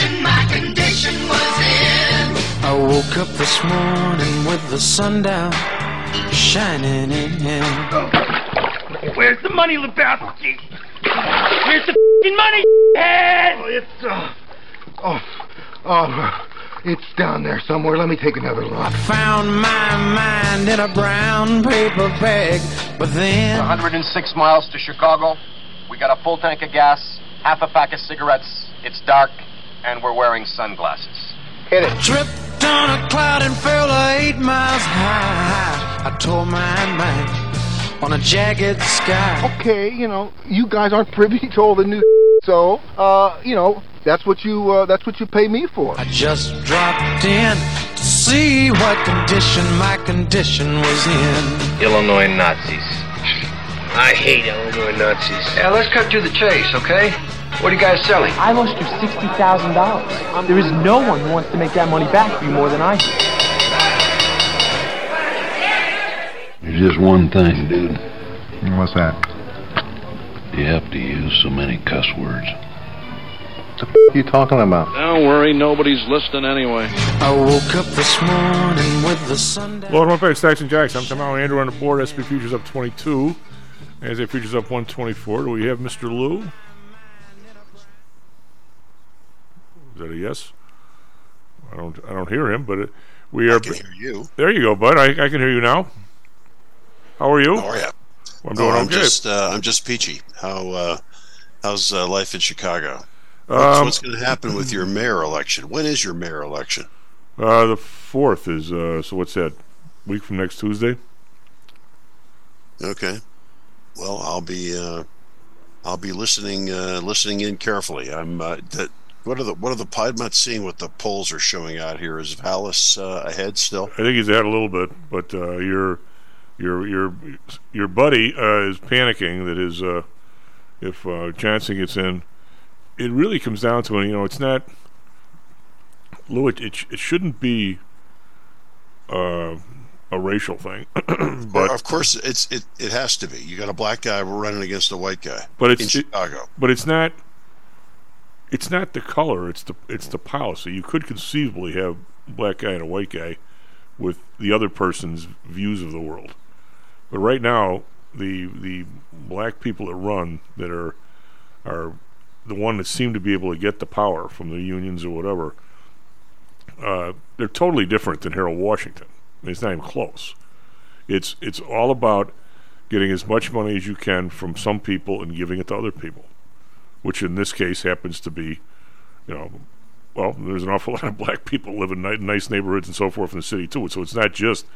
condition my condition was in. I woke up this morning with the sun down, shining in. Where's the money, Lebowski? Where's the fing money, head? Oh, it's, uh, oh, oh, it's down there somewhere. Let me take another look. Found my mind in a brown paper bag, but then 106 miles to Chicago. We got a full tank of gas, half a pack of cigarettes. It's dark, and we're wearing sunglasses. Hit it. tripped on a cloud and fell eight miles high. I tore my mind on a jagged sky. Okay, you know, you guys aren't privy to all the new so, uh, you know, that's what you, uh, that's what you pay me for. I just dropped in to see what condition my condition was in. Illinois Nazis. I hate Illinois Nazis. Yeah, let's cut to the chase, okay? What are you guys selling? I lost you sixty thousand dollars. There is no one who wants to make that money back for you more than I do. There's just one thing, dude. What's that? You have to use so many cuss words. What are you talking about? Don't worry, nobody's listening anyway. I woke up this morning with the sun down. Lord, one page, Stocks and Jocks. I'm Tom Howell, Andrew on the board. SP Futures up 22. As a Futures up 124. Do we have Mr. Lou? Is that a yes? I don't. I don't hear him, but it, we are. I can hear you. There you go, bud. I, I can hear you now. How are you? How are you? I'm doing oh, I'm okay. just uh, I'm just peachy. How uh, how's uh, life in Chicago? Um, what's what's going to happen with your mayor election? When is your mayor election? Uh, the fourth is. Uh, so what's that? Week from next Tuesday. Okay. Well, I'll be uh, I'll be listening uh, listening in carefully. I'm uh, that. What are the what are the I'm not seeing what the polls are showing out here. Is Vallas uh, ahead still? I think he's ahead a little bit, but uh, your your your your buddy uh, is panicking that his uh, if uh, Johnson gets in, it really comes down to you know it's not Lou. It it, it shouldn't be uh, a racial thing, but of course, it's it, it has to be. You got a black guy running against a white guy. But it's- in it- Chicago. but it's not it's not the color it's the it's the policy. You could conceivably have a black guy and a white guy with the other person's views of the world. But right now the the black people that run that are are the one that seem to be able to get the power from the unions or whatever uh, they're totally different than Harold Washington. It's not even close. It's it's all about getting as much money as you can from some people and giving it to other people which in this case happens to be, you know, well, there's an awful lot of black people live in nice neighborhoods and so forth in the city too. So it's not just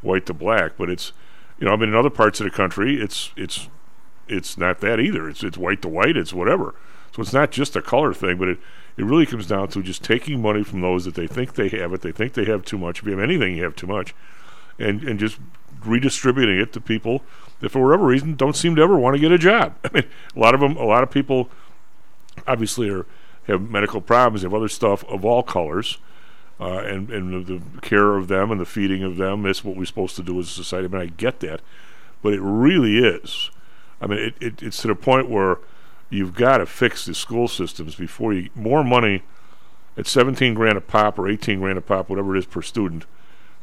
white to black, but it's, you know, I mean, in other parts of the country, it's it's it's not that either. It's it's white to white. It's whatever. So it's not just a color thing, but it it really comes down to just taking money from those that they think they have it, they think they have too much. If you have anything, you have too much, and and just redistributing it to people that for whatever reason don't seem to ever want to get a job. I mean, a lot of them, a lot of people obviously are have medical problems, they have other stuff of all colors, uh, and and the, the care of them and the feeding of them is what we're supposed to do as a society. I mean, I get that, but it really is. I mean, it, it it's to the point where you've got to fix the school systems before you more money at 17 grand a pop or 18 grand a pop, whatever it is per student,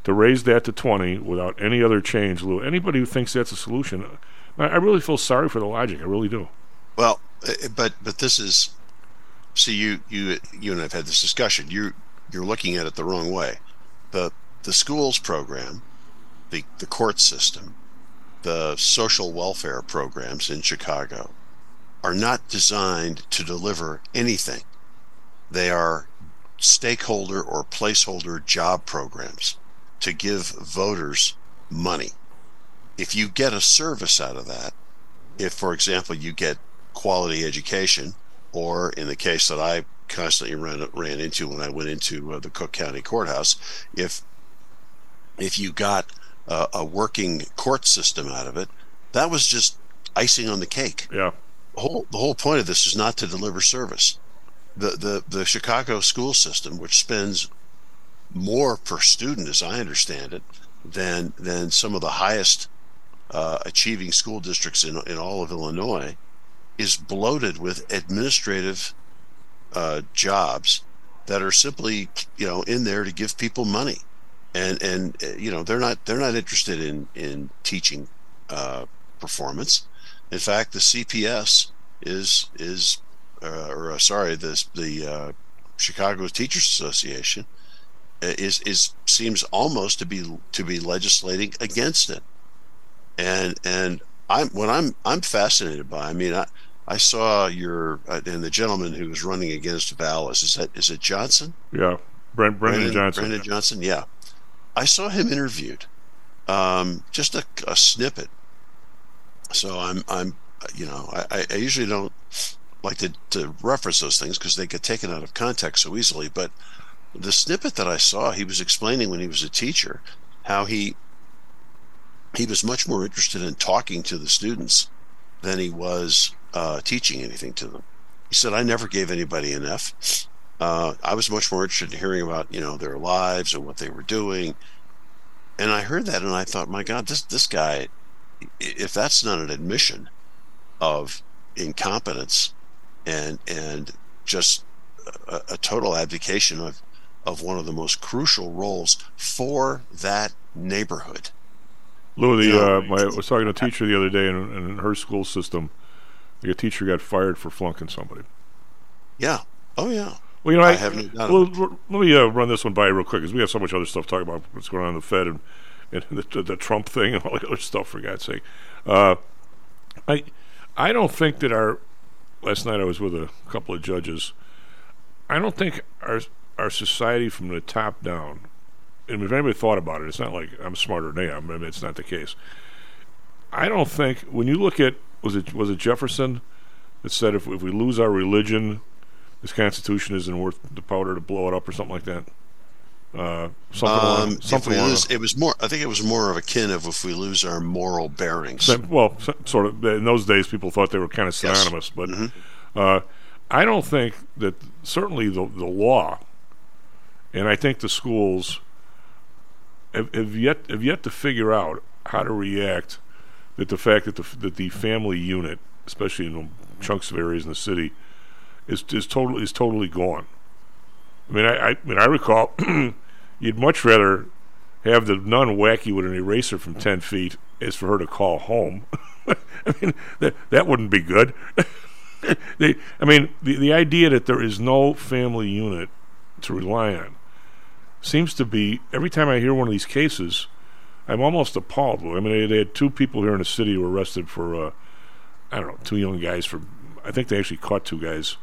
to raise that to 20 without any other change. Lou, anybody who thinks that's a solution, I, I really feel sorry for the logic. I really do. Well, uh, but but this is see you you you and I've had this discussion. You you're looking at it the wrong way. The the schools program, the the court system, the social welfare programs in Chicago are not designed to deliver anything. They are stakeholder or placeholder job programs to give voters money. If you get a service out of that, if for example you get quality education, or in the case that I constantly ran ran into when I went into uh, the Cook County Courthouse, if if you got uh, a working court system out of it, that was just icing on the cake. Yeah. The whole the whole point of this is not to deliver service. The the the Chicago school system, which spends more per student, as I understand it, than than some of the highest uh, achieving school districts in in all of Illinois, is bloated with administrative uh, jobs that are simply you know in there to give people money, and and uh, you know they're not they're not interested in in teaching uh, performance. In fact, the CPS is is uh, or uh, sorry, the the uh, Chicago Teachers Association is is seems almost to be to be legislating against it, and and I'm what I'm I'm fascinated by. I mean, I I saw your uh, and the gentleman who was running against Vallas. Is that is it Johnson? Yeah, Brent, Brandon, Johnson. Brandon Johnson. Yeah, I saw him interviewed. Um, just a, a snippet. So I'm I'm you know I, I usually don't like to, to reference those things because they get taken out of context so easily. But the snippet that I saw, he was explaining when he was a teacher how he he was much more interested in talking to the students than he was uh, teaching anything to them. He said, "I never gave anybody an F. Uh, I was much more interested in hearing about you know their lives and what they were doing." And I heard that, and I thought, "My God, this this guy, if that's not an admission of incompetence and and just a, a total abdication of of one of the most crucial roles for that neighborhood." Lou, the uh, my, I was talking to a teacher the other day, in, in her school system, a teacher got fired for flunking somebody. Yeah. Oh yeah. Well, you know, I, I have well, let me uh, run this one by you real quick because we have so much other stuff to talk about what's going on in the Fed and, and the, the Trump thing and all the other stuff. For God's sake, uh, I I don't think that our last night I was with a couple of judges. I don't think our our society from the top down. And if anybody thought about it, it's not like I'm smarter than they are. I mean, it's not the case. I don't think when you look at was it was it Jefferson that said if if we lose our religion, this Constitution isn't worth the powder to blow it up or something like that. Uh, something um, along, something we lose, it was more. I think it was more of akin of if we lose our moral bearings. Same- well, sort of. In those days, people thought they were kind of synonymous, but uh, I don't think that certainly the the law, and I think the schools have, have yet have yet to figure out how to react that the fact that the that the family unit, especially in chunks of areas in the city, is is totally is totally gone. I mean, I, I, I mean, I recall you'd much rather have the nun whack you with an eraser from ten feet as for her to call home. I mean, that that wouldn't be good. the, I mean, the the idea that there is no family unit to rely on seems to be every time I hear one of these cases, I'm almost appalled. I mean, they, had two people here in the city who were arrested for, uh, I don't know, two young guys for. I think they actually caught two guys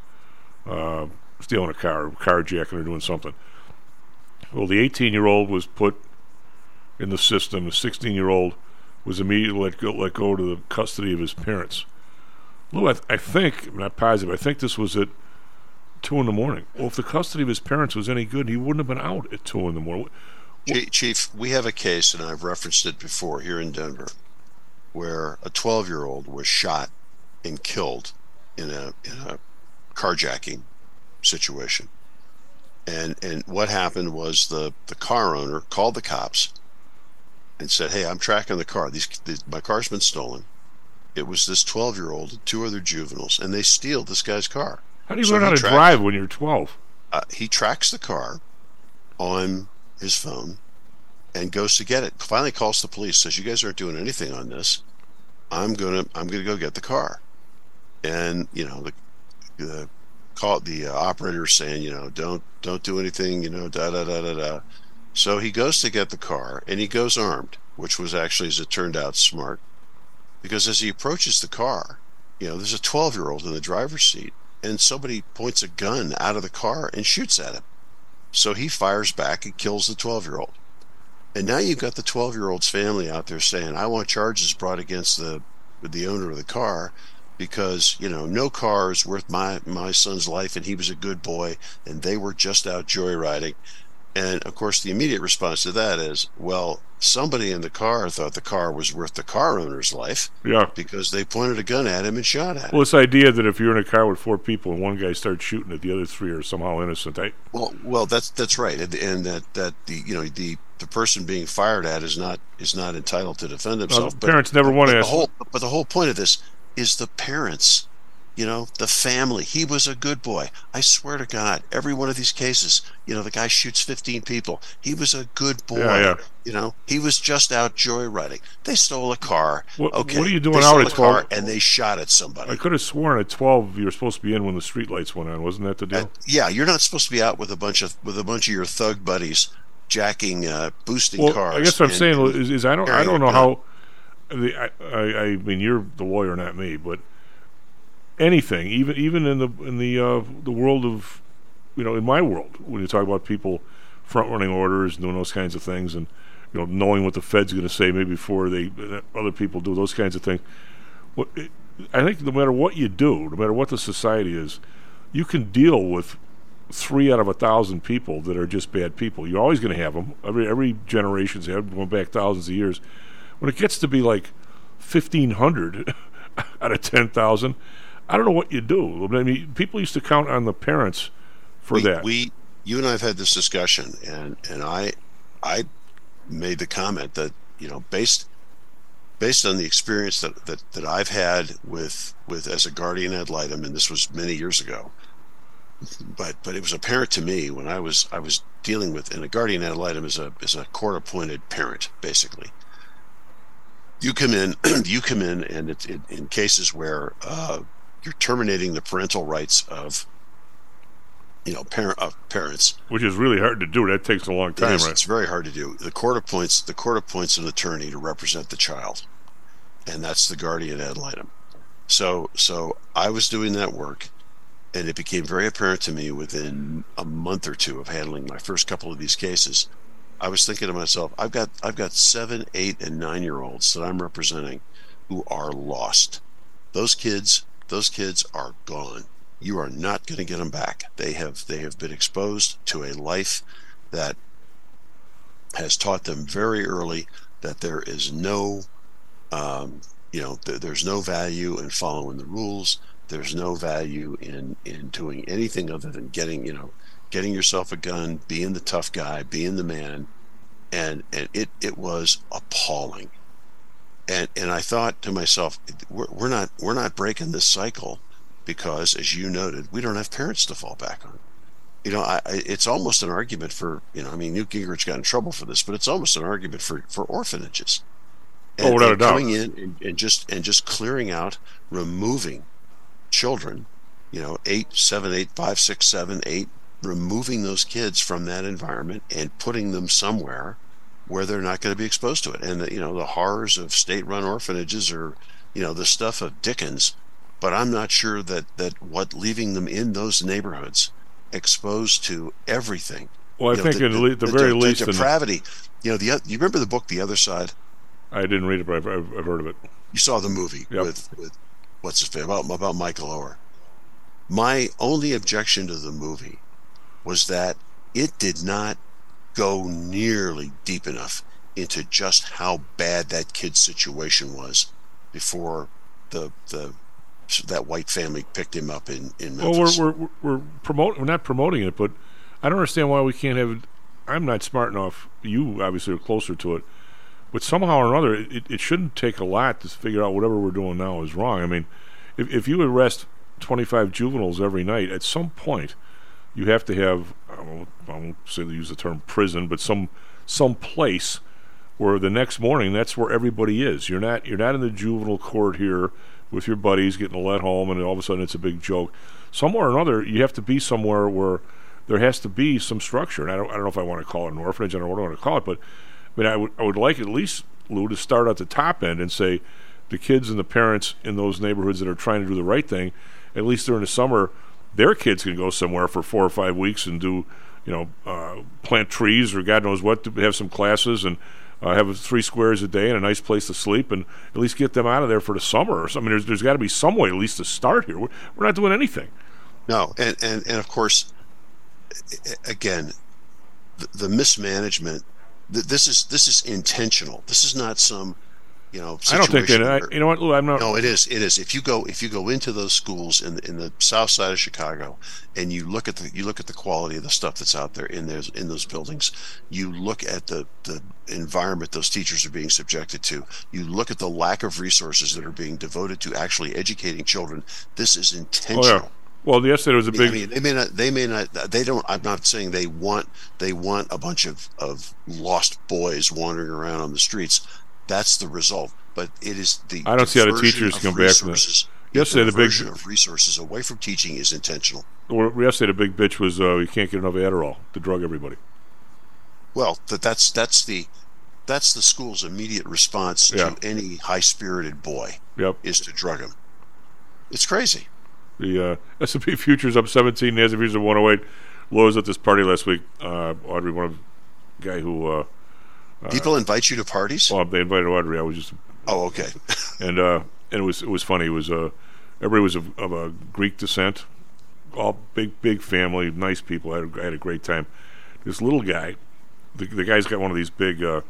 uh, stealing a car, carjacking, or doing something. Well, the 18 year old was put in the system. The 16 year old was immediately let go, let go to the custody of his parents. Lou, I, I think, I'm not positive, I think this was at 2 in the morning. Well, if the custody of his parents was any good, he wouldn't have been out at 2 in the morning. Chief, Chief, we have a case, and I've referenced it before here in Denver, where a 12 year old was shot and killed in a in a carjacking situation. And and what happened was the the car owner called the cops and said, "Hey, I'm tracking the car. These, these my car's been stolen. It was this 12 year old and two other juveniles, and they steal this guy's car." How do you So learn how to tracked- drive when you're 12? uh, he tracks the car on his phone and goes to get it. Finally, calls the police. Says, "You guys aren't doing anything on this. I'm gonna I'm gonna go get the car." And you know the the call the uh, operator saying, you know, don't don't do anything. You know, da da da da da. So he goes to get the car and he goes armed, which was actually, as it turned out, smart. Because as he approaches the car, you know, there's a 12 year old in the driver's seat and somebody points a gun out of the car and shoots at him. So he fires back and kills the 12 year old. And now you've got the 12 year old's family out there saying, I want charges brought against the the owner of the car because, you know, no car is worth my, my son's life and he was a good boy and they were just out joyriding. And of course, the immediate response to that is, well, somebody in the car thought the car was worth the car owner's life Yeah. because they pointed a gun at him and shot at him. Well, this idea that if you're in a car with four people and one guy starts shooting at the other three are somehow innocent, I, Well, well, that's that's right, and, and that that the you know the the person being fired at is not is not entitled to defend himself. the parents never wanna ask- The whole, but the whole point of this is the parents you know, the family. He was a good boy. I swear to God, every one of these cases, you know, the guy shoots 15 people. He was a good boy. Yeah, yeah. You know, he was just out joyriding. They stole a car. What- okay. what are you doing they out stole at a car 12? and they shot at somebody. I could have sworn at twelve you were supposed to be in when the street lights went on. Wasn't that the deal? yeah, you're not supposed to be out with a bunch of with a bunch of your thug buddies jacking, uh, boosting well, cars. I guess what I'm and- saying and is, is I don't I don't know how. The, I, I I mean you're the lawyer, not me, but anything, even even in the in the uh, the world of, you know, in my world, when you talk about people front running orders and doing those kinds of things, and you know knowing what the Fed's going to say maybe before they other people do those kinds of things. It, I think no matter what you do, no matter what the society is, you can deal with three out of a thousand people that are just bad people. You're always going to have them. Every every generation's had going back thousands of years. When it gets to be like fifteen hundred out of ten thousand, I don't know what you do. I mean, people used to count on the parents for we, that. We, you and I have had this discussion, and and I, I made the comment that you know based based on the experience that that, that I've had with with as a guardian ad litem, and this was many years ago. But but it was apparent to me when I was I was dealing with and a guardian ad litem is a is a court appointed parent basically. You come in, you come in, and it's it, in cases where uh, you're terminating the parental rights of you know parent of parents which is really hard to do. That takes a long time, is, right? It's very hard to do. The court appoints the court appoints an attorney to represent the child, and that's the guardian ad litem. So so I was doing that work, and it became very apparent to me within a month or two of handling my first couple of these cases. I was thinking to myself, I've got I've got seven, eight, and nine year olds that I'm representing who are lost. Those kids, those kids are gone. You are not going to get them back. They have they have been exposed to a life that has taught them very early that there is no, um, you know, th- there's no value in following the rules. There's no value in in doing anything other than getting, you know, getting yourself a gun, being the tough guy, being the man, and and it it was appalling. And and I thought to myself, we're, we're not we're not breaking this cycle because, as you noted, we don't have parents to fall back on you know, I, it's almost an argument for, you know, I mean, Newt Gingrich got in trouble for this, but it's almost an argument for, for orphanages. Oh, without a doubt. coming in and, and just and just clearing out, removing children, you know, eight, seven, eight, five, six, seven, eight, removing those kids from that environment and putting them somewhere where they're not going to be exposed to it. And the, you know, the horrors of state-run orphanages are, you know, the stuff of Dickens. But I'm not sure that that what leaving them in those neighborhoods exposed to everything. Well, I You know, think at le- the very the least the- depravity. You know, the you remember the book The Other Side? I didn't read it, but I've, I've, I've heard of it. You saw the movie Yep. with with what's his name about about Michael Oher. My only objection to the movie was that it did not go nearly deep enough into just how bad that kid's situation was before the the that white family picked him up in in Well, Memphis. we're we're we're promoting. We're not promoting it, but I don't understand why we can't have. I'm not smart enough. You obviously are closer to it, but somehow or another, it, it shouldn't take a lot to figure out whatever we're doing now is wrong. I mean, if if you arrest 25 juveniles every night, at some point, you have to have. I won't, I won't say use the term prison, but some some place where the next morning that's where everybody is. You're not you're not in the juvenile court here with your buddies getting let home, and all of a sudden it's a big joke. Somewhere or another, you have to be somewhere where there has to be some structure. And I don't I don't know if I want to call it an orphanage. I don't know what I want to call it, but I mean I would I would like at least Lou to start at the top end and say the kids and the parents in those neighborhoods that are trying to do the right thing, at least during the summer, their kids can go somewhere for four or five weeks and do, you know, uh, plant trees or God knows what, to have some classes and uh, have three squares a day and a nice place to sleep and at least get them out of there for the summer or something. There's, there's got to be some way at least to start here. We're, we're not doing anything. No, and, and, and of course, again, the, the mismanagement. th- This is this is intentional. This is not some, you know. I don't think that. I, you know what, Lou? I'm not. no, it is. It is. If you go, if you go into those schools in the, in the south side of Chicago, and you look at the you look at the quality of the stuff that's out there in those in those buildings, you look at the the environment those teachers are being subjected to. You look at the lack of resources that are being devoted to actually educating children. This is Oh intentional. yeah. Well, yesterday was a big. I mean, they may not. They may not. They don't. I'm not saying they want. They want a bunch of of lost boys wandering around on the streets. That's the result. But it is the. I don't see how the teachers come back from that. Yesterday, the big- diversion of resources away from teaching is intentional. well, yesterday, the big bitch was uh, you can't get enough Adderall to drug everybody. Well, that that's that's the that's the school's immediate response Yeah. to any high spirited boy Yep. is to drug him. It's crazy. The uh, S&P futures up 17, NASDAQ futures at 108. Lows at this party last week. Uh, Audrey, one of guy who. Uh, People invite you to parties. well, they invited Audrey. I was just Oh, okay. and uh, and it was it was funny. It was uh, everybody was of, of a Greek descent, all big big family, nice people. I had a, I had a great time. This little guy, the, the guy's got one of these big, uh,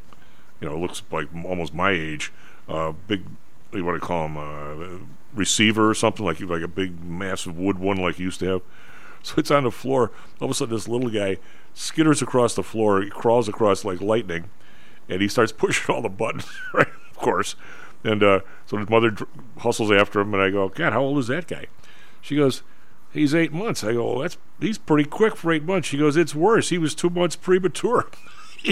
you know, looks like almost my age, uh, big. What do you call him? Uh, receiver or something like like a big massive wood one like you used to have. So it's on the floor. All of a sudden, this little guy skitters across the floor. He crawls across like lightning, and he starts pushing all the buttons. Right, of course. And uh, so his mother dr- hustles after him, and I go, "God, how old is that guy?" She goes, "He's eight months." I go, well, "That's he's pretty quick for eight months." She goes, "It's worse. He was two months premature."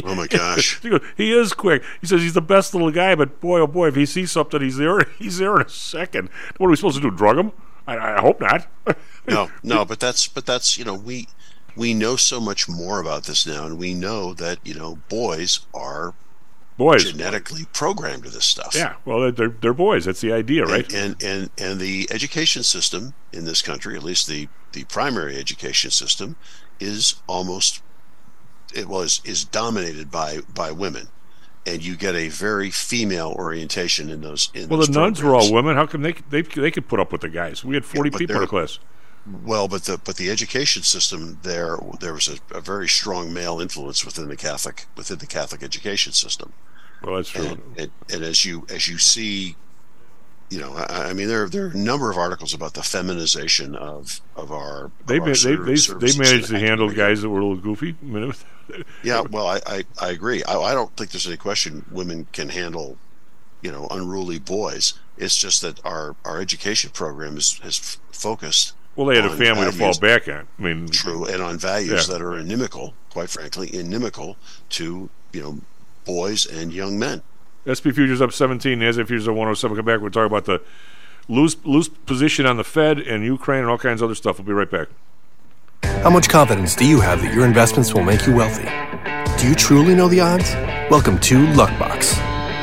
Oh my gosh. She goes, he is quick. He says he's the best little guy, but boy, oh boy, if he sees something, he's there. He's there in a second. What are we supposed to do? Drug him? I, I hope not. no, no, but that's but that's you know we we know so much more about this now, and we know that you know boys are Boys, genetically programmed to this stuff. yeah. Well, they're they're boys. That's the idea, right? And, and and and the education system in this country, at least the the primary education system, is almost it was is dominated by by women, and you get a very female orientation in those. In well, those the nuns were all women. How come they they they could put up with the guys? We had forty but people in they're- class. Well, but the but the education system there there was a, a very strong male influence within the Catholic within the Catholic education system. Well, that's true. And, and, and as you as you see, you know, I, I mean, there there are a number of articles about the feminization of of our. They of our they they, they managed to handle guys that were a little goofy. Yeah, well, I, I, I agree. I, I don't think there's any question women can handle, you know, unruly boys. It's just that our, our education program is, f- focused. Well, they had a on family to fall back on. I mean, True, and on values Yeah. that are inimical, quite frankly, inimical to you know boys and young men. SP futures up 17, NASDAQ futures up 107. Come back. We'll talk about the loose loose position on the Fed and Ukraine and all kinds of other stuff. We'll be right back. How much confidence do you have that your investments will make you wealthy? Do you truly know the odds? Welcome to Luckbox,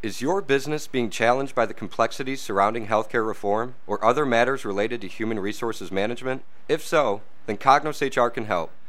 Is your business being challenged by the complexities surrounding healthcare reform or other matters related to human resources management? If so, then Cognos HR can help.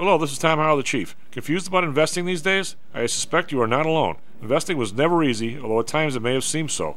Hello, this is Tom Howell, the Chief. Confused about investing these days? I suspect you are not alone. Investing was never easy, although at times it may have seemed so.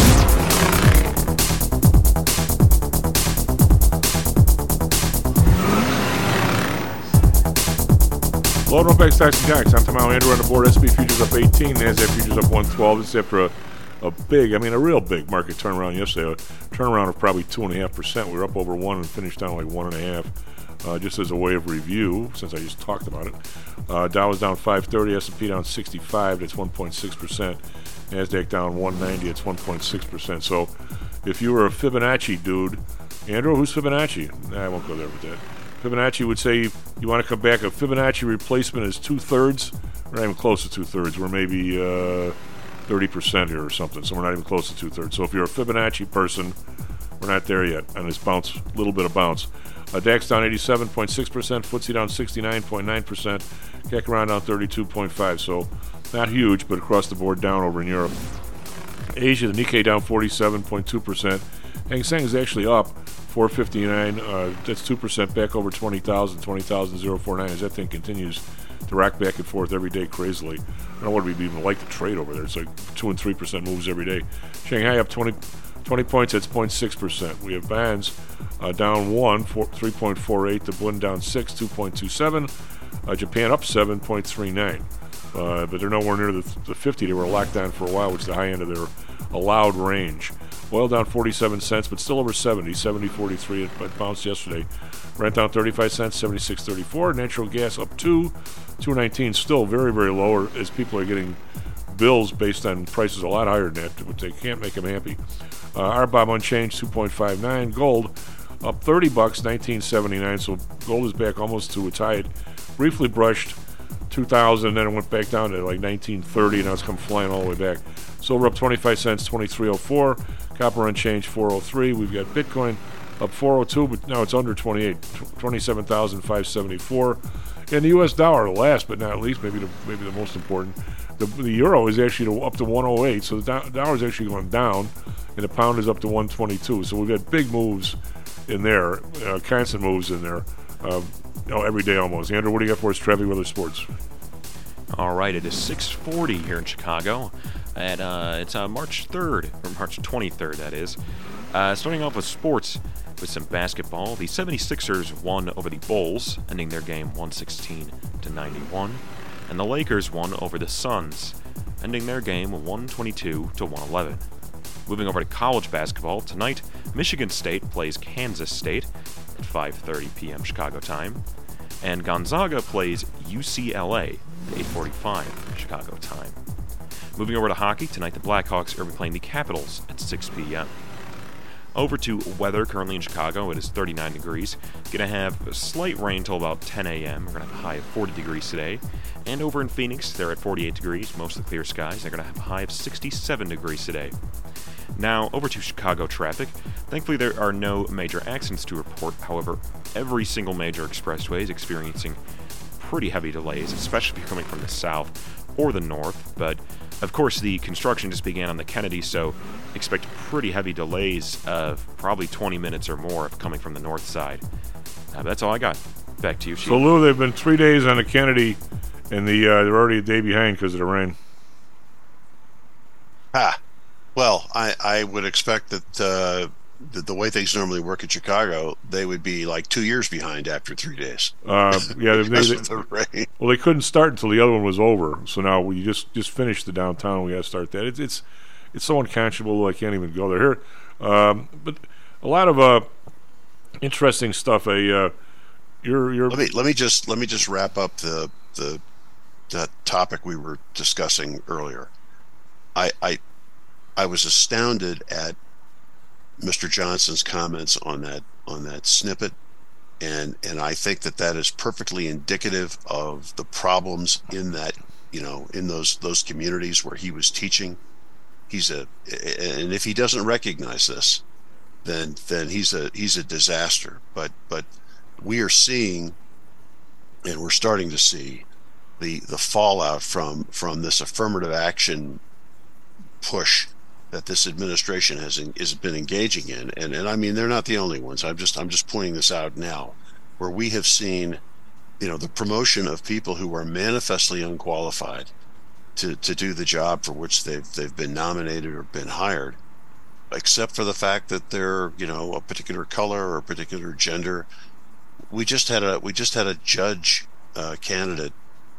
On back stocks and jocks. I'm Tom Howell Andrew on the board. SP futures up 18. NASDAQ futures up 112. This is after a, a big, I mean, a real big market turnaround yesterday. A turnaround of probably 2.5%. We were up over 1 and finished down like 1.5. Uh, just as a way of review, since I just talked about it. Uh, Dow was down 530, S&P down 65, that's 1.6%. NASDAQ down 190, it's 1.6%. So if you were a Fibonacci dude, Andrew, who's Fibonacci? Nah, I won't go there with that. Fibonacci would say you want to come back. A Fibonacci retracement is two thirds. We're not even close to two thirds. We're maybe uh, 30% here or something. So we're not even close to two thirds. So if you're a Fibonacci person, we're not there yet. And it's bounce, a little bit of bounce. Uh, DAX down 87.6%, FTSE down 69.9%, CAC around down 32.5. So not huge, but across the board down over in Europe. Asia, the Nikkei down 47.2%. Hang Seng is actually up 459. Uh, that's 2% back over 20,000, 20,049 as that thing continues to rack back and forth every day crazily. I don't what we'd even like to trade over there. It's like 2 and 3% moves every day. Shanghai up 20, 20 points, that's 0.6%. We have Bands uh, down 1, 4, 3.48. The Bund down 6, 2.27. Uh, Japan up 7.39. Uh, but they're nowhere near the, the 50 they were locked down for a while, which is the high end of their allowed range. Oil down 47 cents, but still over 70, 70.43. It, bounced yesterday. Brent down 35 cents, 76.34. Natural gas up 2, 219. Still very, very lower as people are getting bills based on prices a lot higher than that, but they can't make them happy. Uh, RBOB unchanged, 2.59. Gold up 30 bucks, 1979. So gold is back almost to its high. It briefly brushed 2000, then it went back down to like 1930. and Now it's come flying all the way back. Silver up 25 cents, 2304. Copper unchanged, 403. We've got Bitcoin up 402, but now it's under 28, 27,574. And the U.S. dollar, last but not least, maybe the maybe the most important, the, the euro is actually up to 108. So the do- dollar is actually going down, and the pound is up to 122. So we've got big moves in there, uh, constant moves in there, uh, you know, every day almost. Andrew, what do you got for us? Traffic, weather, sports. All right, it is 6:40 here in Chicago. At uh, it's uh, March 3rd or March 23rd, that is. Uh, starting off with sports with some basketball. The 76ers won over the Bulls, ending their game 116 to 91, and the Lakers won over the Suns, ending their game 122 to 111. Moving over to college basketball tonight, Michigan State plays Kansas State at 5:30 p.m. Chicago time, and Gonzaga plays UCLA at 8:45 Chicago time. Moving over to hockey tonight, the Blackhawks are playing the Capitals at 6 p.m. Over to weather currently in Chicago, it is 39 degrees. Gonna have a slight rain till about 10 a.m. We're gonna have a high of 40 degrees today. And over in Phoenix, they're at 48 degrees, mostly clear skies. They're gonna have a high of 67 degrees today. Now, over to Chicago traffic. Thankfully, there are no major accidents to report. However, every single major expressway is experiencing pretty heavy delays, especially if you're coming from the south. or the north, but of course the construction just began on the Kennedy, so expect pretty heavy delays of probably 20 minutes or more coming from the north side. Uh, that's all I got. Back to you, Chief. So Lou, they've been three days on the Kennedy, and the uh, they're already a day behind because of the rain. Ah, well, I I would expect that uh, the, the way things normally work in Chicago, they would be like two years behind after three days. Uh, yeah, they, they- the well, they couldn't start until the other one was over. So now we just just finished the downtown. We got to start that. It's it's it's so unconscionable. I can't even go there. Here, um, but a lot of uh, interesting stuff. A uh, you're you're Let me let me just let me just wrap up the the that topic we were discussing earlier. I I I was astounded at Mr. Johnson's comments on that on that snippet, and and I think that that is perfectly indicative of the problems in that you know in those those communities where he was teaching. He's a and if he doesn't recognize this, then then he's a he's a disaster. But but we are seeing and we're starting to see the the fallout from from this affirmative action push that this administration has has been engaging in. And and I mean they're not the only ones. I'm just I'm just pointing this out now where we have seen you know the promotion of people who are manifestly unqualified to to do the job for which they've they've been nominated or been hired except for the fact that they're you know a particular color or a particular gender. We just had a we just had a judge uh, candidate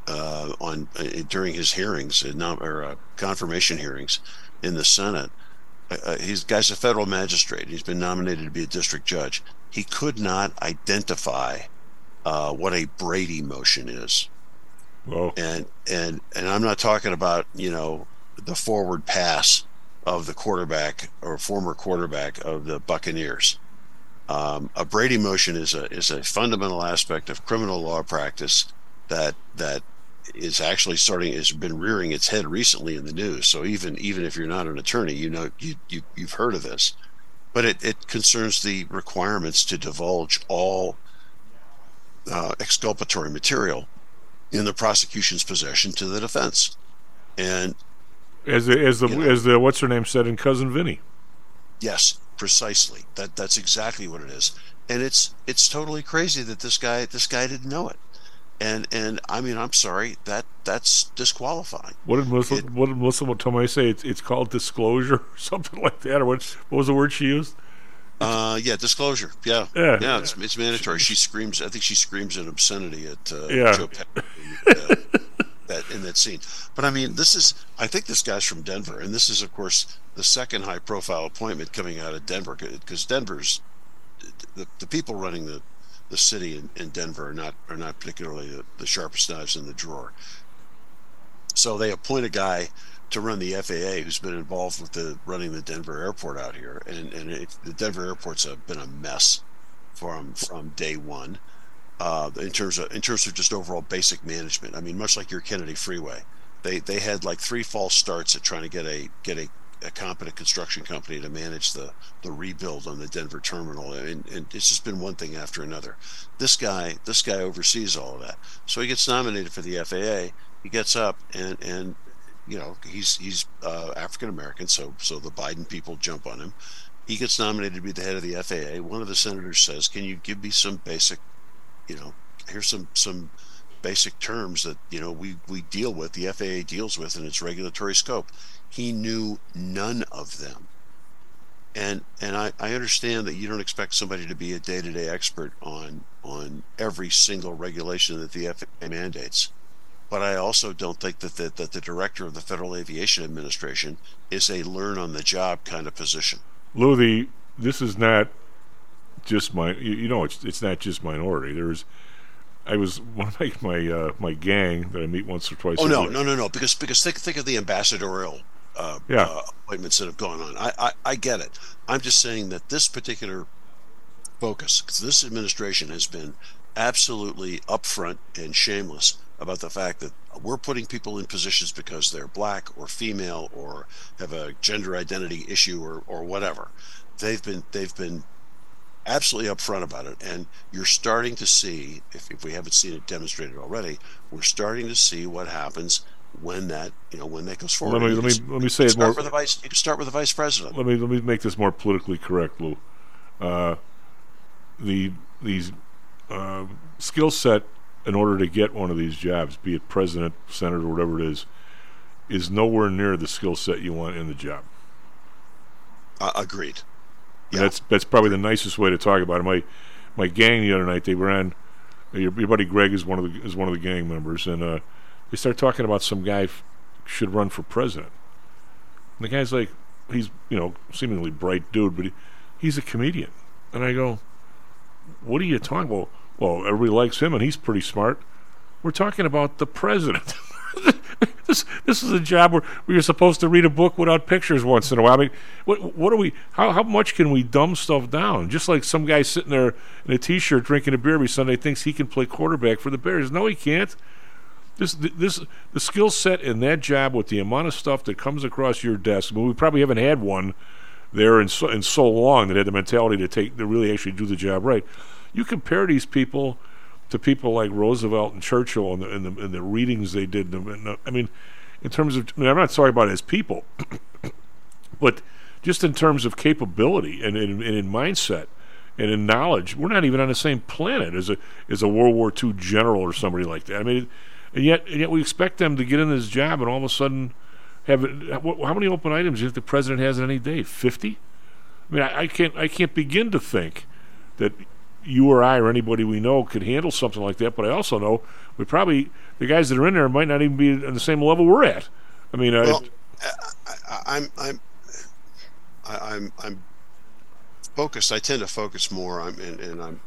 uh, on uh, during his hearings uh, nom- or uh, confirmation hearings in the Senate. Uh, uh, he's guy's a federal magistrate. He's been nominated to be a district judge. He could not identify uh, what a Brady motion is. Well, and and and I'm not talking about you know the forward pass of the quarterback or former quarterback of the Buccaneers. Um, a Brady motion is a is a fundamental aspect of criminal law practice that that is actually starting has been rearing its head recently in the news. So even even if you're not an attorney, you know you, you you've heard of this, but it, it concerns the requirements to divulge all uh, exculpatory material in the prosecution's possession to the defense, and as the as the as the what's her name said in Cousin Vinny. Yes, precisely. That that's exactly what it is. And it's it's totally crazy that this guy this guy didn't know it. And and I mean I'm sorry that that's disqualifying. What did Melissa? what did Melissa Tomei say? It's it's called disclosure, or something like that, or what? What was the word she used? Uh, yeah, disclosure. Yeah, Yeah. yeah. It's, it's mandatory. She screams. I think she screams an obscenity at uh, Yeah. Joe Pesci in, uh, that in that scene. But I mean, this is. I think this guy's from Denver, and this is, of course, the second high-profile appointment coming out of Denver because Denver's the, the people running the the city in, in Denver are not are not particularly the, the sharpest knives in the drawer. So they appoint a guy to run the FAA who's been involved with the running the Denver airport out here, and and it, the Denver airport's a, been a mess from from day one. Uh, in terms of in terms of just overall basic management, I mean, much like your Kennedy Freeway, they they had like three false starts at trying to get a get a, a competent construction company to manage the the rebuild on the Denver terminal, and, and it's just been one thing after another. This guy this guy oversees all of that, so he gets nominated for the FAA. He gets up and and you know he's he's uh, African American, so so the Biden people jump on him. He gets nominated to be the head of the FAA. One of the senators says, "Can you give me some basic, you know, here's some some basic terms that you know we we deal with, the FAA deals with in its regulatory scope." He knew none of them. And and I, I understand that you don't expect somebody to be a day-to-day expert on on every single regulation that the FAA mandates but I also don't think that the, that the director of the Federal Aviation Administration is a learn on the job kind of position. Lou, this is not just my. You know, it's it's not just minority. There's, I was one of my my, uh, my gang that I meet once or twice. Oh no, week. no, no, no! Because because think think of the ambassadorial uh, Yeah. uh, appointments that have gone on. I, I I get it. I'm just saying that this particular focus, because this administration has been absolutely upfront and shameless about the fact that we're putting people in positions because they're black or female or have a gender identity issue or, or whatever. They've been they've been absolutely upfront about it, and you're starting to see, if, if we haven't seen it demonstrated already, we're starting to see what happens when that you know when that goes forward. Let me let me let me say it more. start with the vice. You can start with the vice president. Let me let me make this more politically correct, Lou. Uh, the these uh, skill set in order to get one of these jobs, be it president, senator, whatever it is, is nowhere near the skill set you want in the job. Uh, agreed. And That's that's probably the nicest way to talk about it. My my gang the other night they ran. Your, your buddy Greg is one of the is one of the gang members, and uh, they start talking about some guy f- should run for president. And the guy's like, he's you know seemingly bright dude, but he, he's a comedian. And I go, what are you talking about? Well, everybody likes him, and he's pretty smart. We're talking about the president. this this is a job where, where you're supposed to read a book without pictures once in a while. I mean, what what are we? How how much can we dumb stuff down? Just like some guy sitting there in a t-shirt drinking a beer every Sunday thinks he can play quarterback for the Bears. No, he can't. This this the skill set in that job with the amount of stuff that comes across your desk. Mean, we probably haven't had one there in so, in so long that had the mentality to take to really actually do the job right. You compare these people to people like Roosevelt and Churchill and the, and the, and the readings they did. I mean, in terms of, I mean, I'm not sorry about it as people, but just in terms of capability and, and, and in mindset and in knowledge, we're not even on the same planet as a as a World War II general or somebody like that. I mean, and yet and yet we expect them to get in this job and all of a sudden have how many open items do you think the president has in any day? Fifty. I mean, I, I can't I can't begin to think that you or I or anybody we know could handle something like that. But I also know we probably the guys that are in there might not even be on the same level we're at. I mean, Well, I, I, I'm I'm I'm I'm focused. I tend to focus more. I'm and, and I'm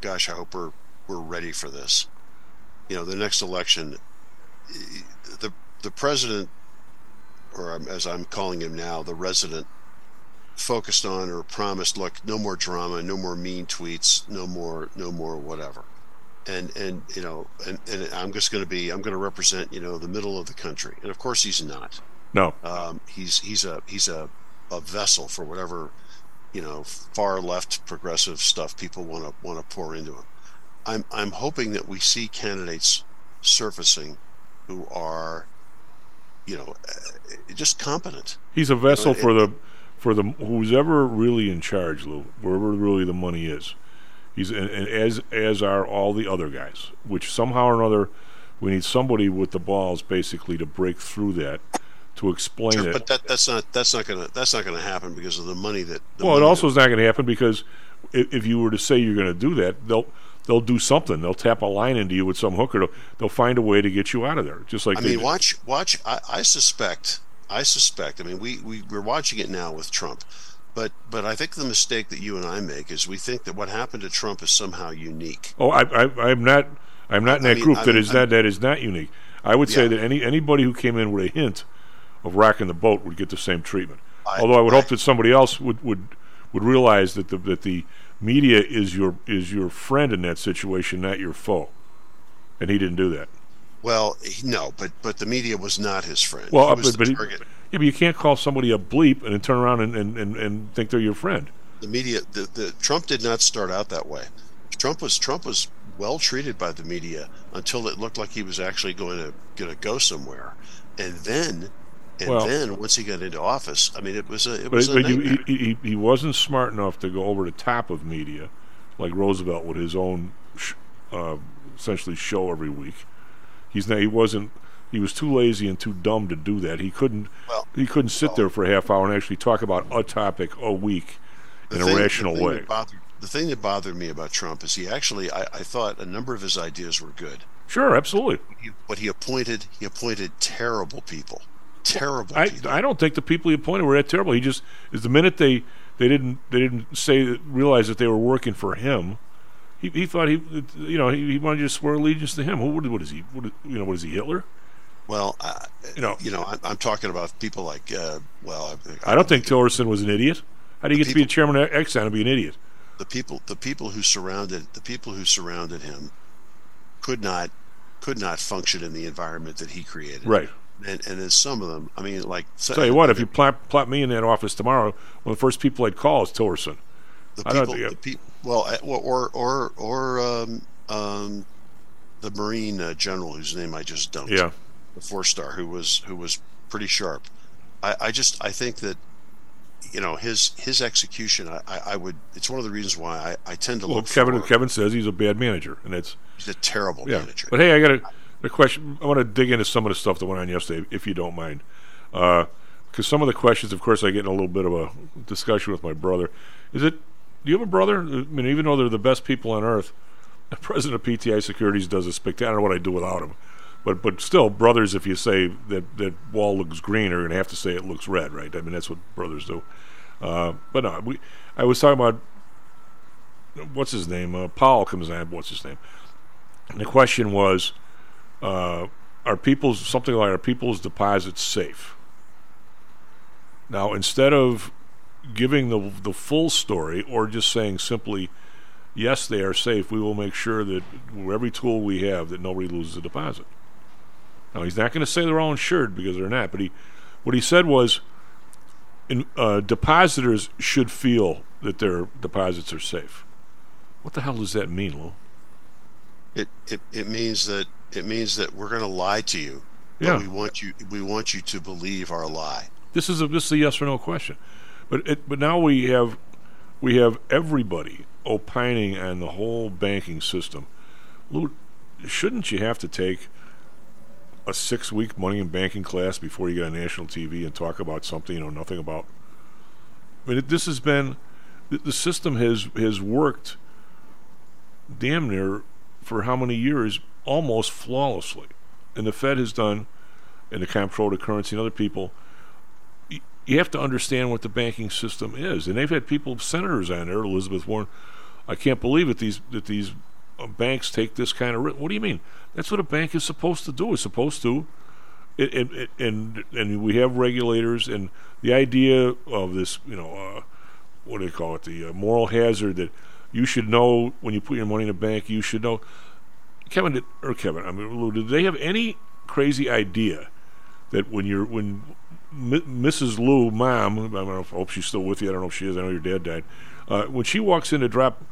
gosh, I hope we're we're ready for this. You know, the next election, the the president, or as I'm calling him now, the resident, focused on or promised, look, no more drama, no more mean tweets, no more, no more whatever. And and you know, and, and I'm just going to be, I'm going to represent, you know, the middle of the country. And of course, he's not. no. Um, he's he's a he's a, a vessel for whatever you know far left progressive stuff people want to want to pour into him. I'm I'm hoping that we see candidates surfacing who are you know uh, just competent. He's a vessel You know, for the for the who's ever really in charge, Lou, wherever really the money is. He's and, and as as are all the other guys, which somehow or another we need somebody with the balls basically to break through that to explain Sure, it. but that that's not that's not gonna that's not gonna happen because of the money that. The well, it also is not going to happen because if, if you were to say you're going to do that, they'll they'll do something. They'll tap a line into you with some hooker. They'll, they'll find a way to get you out of there, just like I mean, did. watch, watch. I, I suspect, I suspect. I mean, we we we're watching it now with Trump, but but I think the mistake that you and I make is we think that what happened to Trump is somehow unique. Oh, I, I, I'm not. I'm not in I that mean- group I that mean- is I not that is not unique. I would say that any anybody who came in with a hint of rocking the boat would get the same treatment. I- Although I would I- hope that somebody else would, would would realize that the that the media is your is your friend in that situation, not your foe. And he didn't do that. Well, he- no, but but the media was not his friend. Well, he uh, but, but, he- yeah, but you can't call somebody a bleep and then turn around and, and, and, and think they're your friend. the media the, the Trump did not start out that way. Trump was Trump was well treated by the media until it looked like he was actually going to going to go somewhere, and then and Well- then once he got into office, I mean, it was a it But, was a but you, he, he, he wasn't smart enough to go over the top of media, like Roosevelt with his own, sh- uh, essentially show every week. He's not. He wasn't. He was too lazy and too dumb to do that. He couldn't. Well- he couldn't sit there for a half hour and actually talk about a topic a week in The a rational the way. Bothered, the thing that bothered me about Trump is he actually I, I thought a number of his ideas were good, Sure, absolutely. he, but he appointed he appointed terrible people, terrible I, people. I don't think the people he appointed were that terrible. He just is the minute they they didn't they didn't say realize that they were working for him. He, he thought he you know he, he wanted you to swear allegiance to him. Who what, what is he? What, you know what is he Hitler? well, uh, You know you know, I'm, I'm talking about people like uh, well, I don't think Tillerson was an idiot. How do you get to be a chairman of Exxon and be an idiot? the people the people who surrounded the people who surrounded him could not could not function in the environment that he created. Right. And and then some of them, I mean, like Tell you what, if you plop, plop me in that office tomorrow, one of the first people I'd call is Tillerson. The people, the people, well, uh, or or or um, um, the Marine uh, general whose name I just dumped. Yeah. the four star who was who was pretty sharp. I, I just I think that you know his his execution. I, I, I would. It's one of the reasons why I, I tend to Well, look. Kevin for, Kevin says he's a bad manager, and it's He's a terrible yeah. manager. But hey, I got a, a question. I want to dig into some of the stuff that went on yesterday, if you don't mind, because some of the questions, of course, I get in a little bit of a discussion with my brother. Is it? Do you have a brother? I mean, even though they're the best people on earth, the president of PTI Securities does a spectacular. I don't know what I do without him. But but still, brothers, if you say that that wall looks green, are going to have to say it looks red, right? I mean, that's what brothers do. Uh, but no, we. I was talking about what's his name? Uh, Powell comes on. What's his name? And the question was, uh, are people's something like are people's deposits safe? Now, instead of giving the the full story or just saying simply, yes, they are safe, we will make sure that every tool we have that nobody loses a deposit. Now, he's not going to say they're all insured because they're not, but he, what he said was, in, uh, depositors should feel that their deposits are safe. What the hell does that mean, Lou? It, it it means that it means that we're going to lie to you. Yeah. we want you we want you to believe our lie. This is a this is a yes or no question, but it, but now we have we have everybody opining on the whole banking system. Lou, shouldn't you have to take a six week money and banking class before you get on national TV and talk about something you know nothing about? I mean, it, this has been the, system has has worked damn near for how many years almost flawlessly, and the Fed has done, and the comptroller of currency and other people you have to understand what the banking system is. And they've had people, senators on there, Elizabeth Warren. I can't believe that these that these uh, banks take this kind of risk. What do you mean? That's what a bank is supposed to do. It's supposed to, it, it, it- and and we have regulators, and the idea of this, you know, uh, what do they call it? The uh, moral hazard that you should know when you put your money in a bank. You should know. Kevin did, or Kevin, I mean, did they have any crazy idea that when you're when M- Mrs. Lou, mom, I don't know if, I hope she's still with you. I don't know if she is. I know your dad died. Uh, when she walks in to drop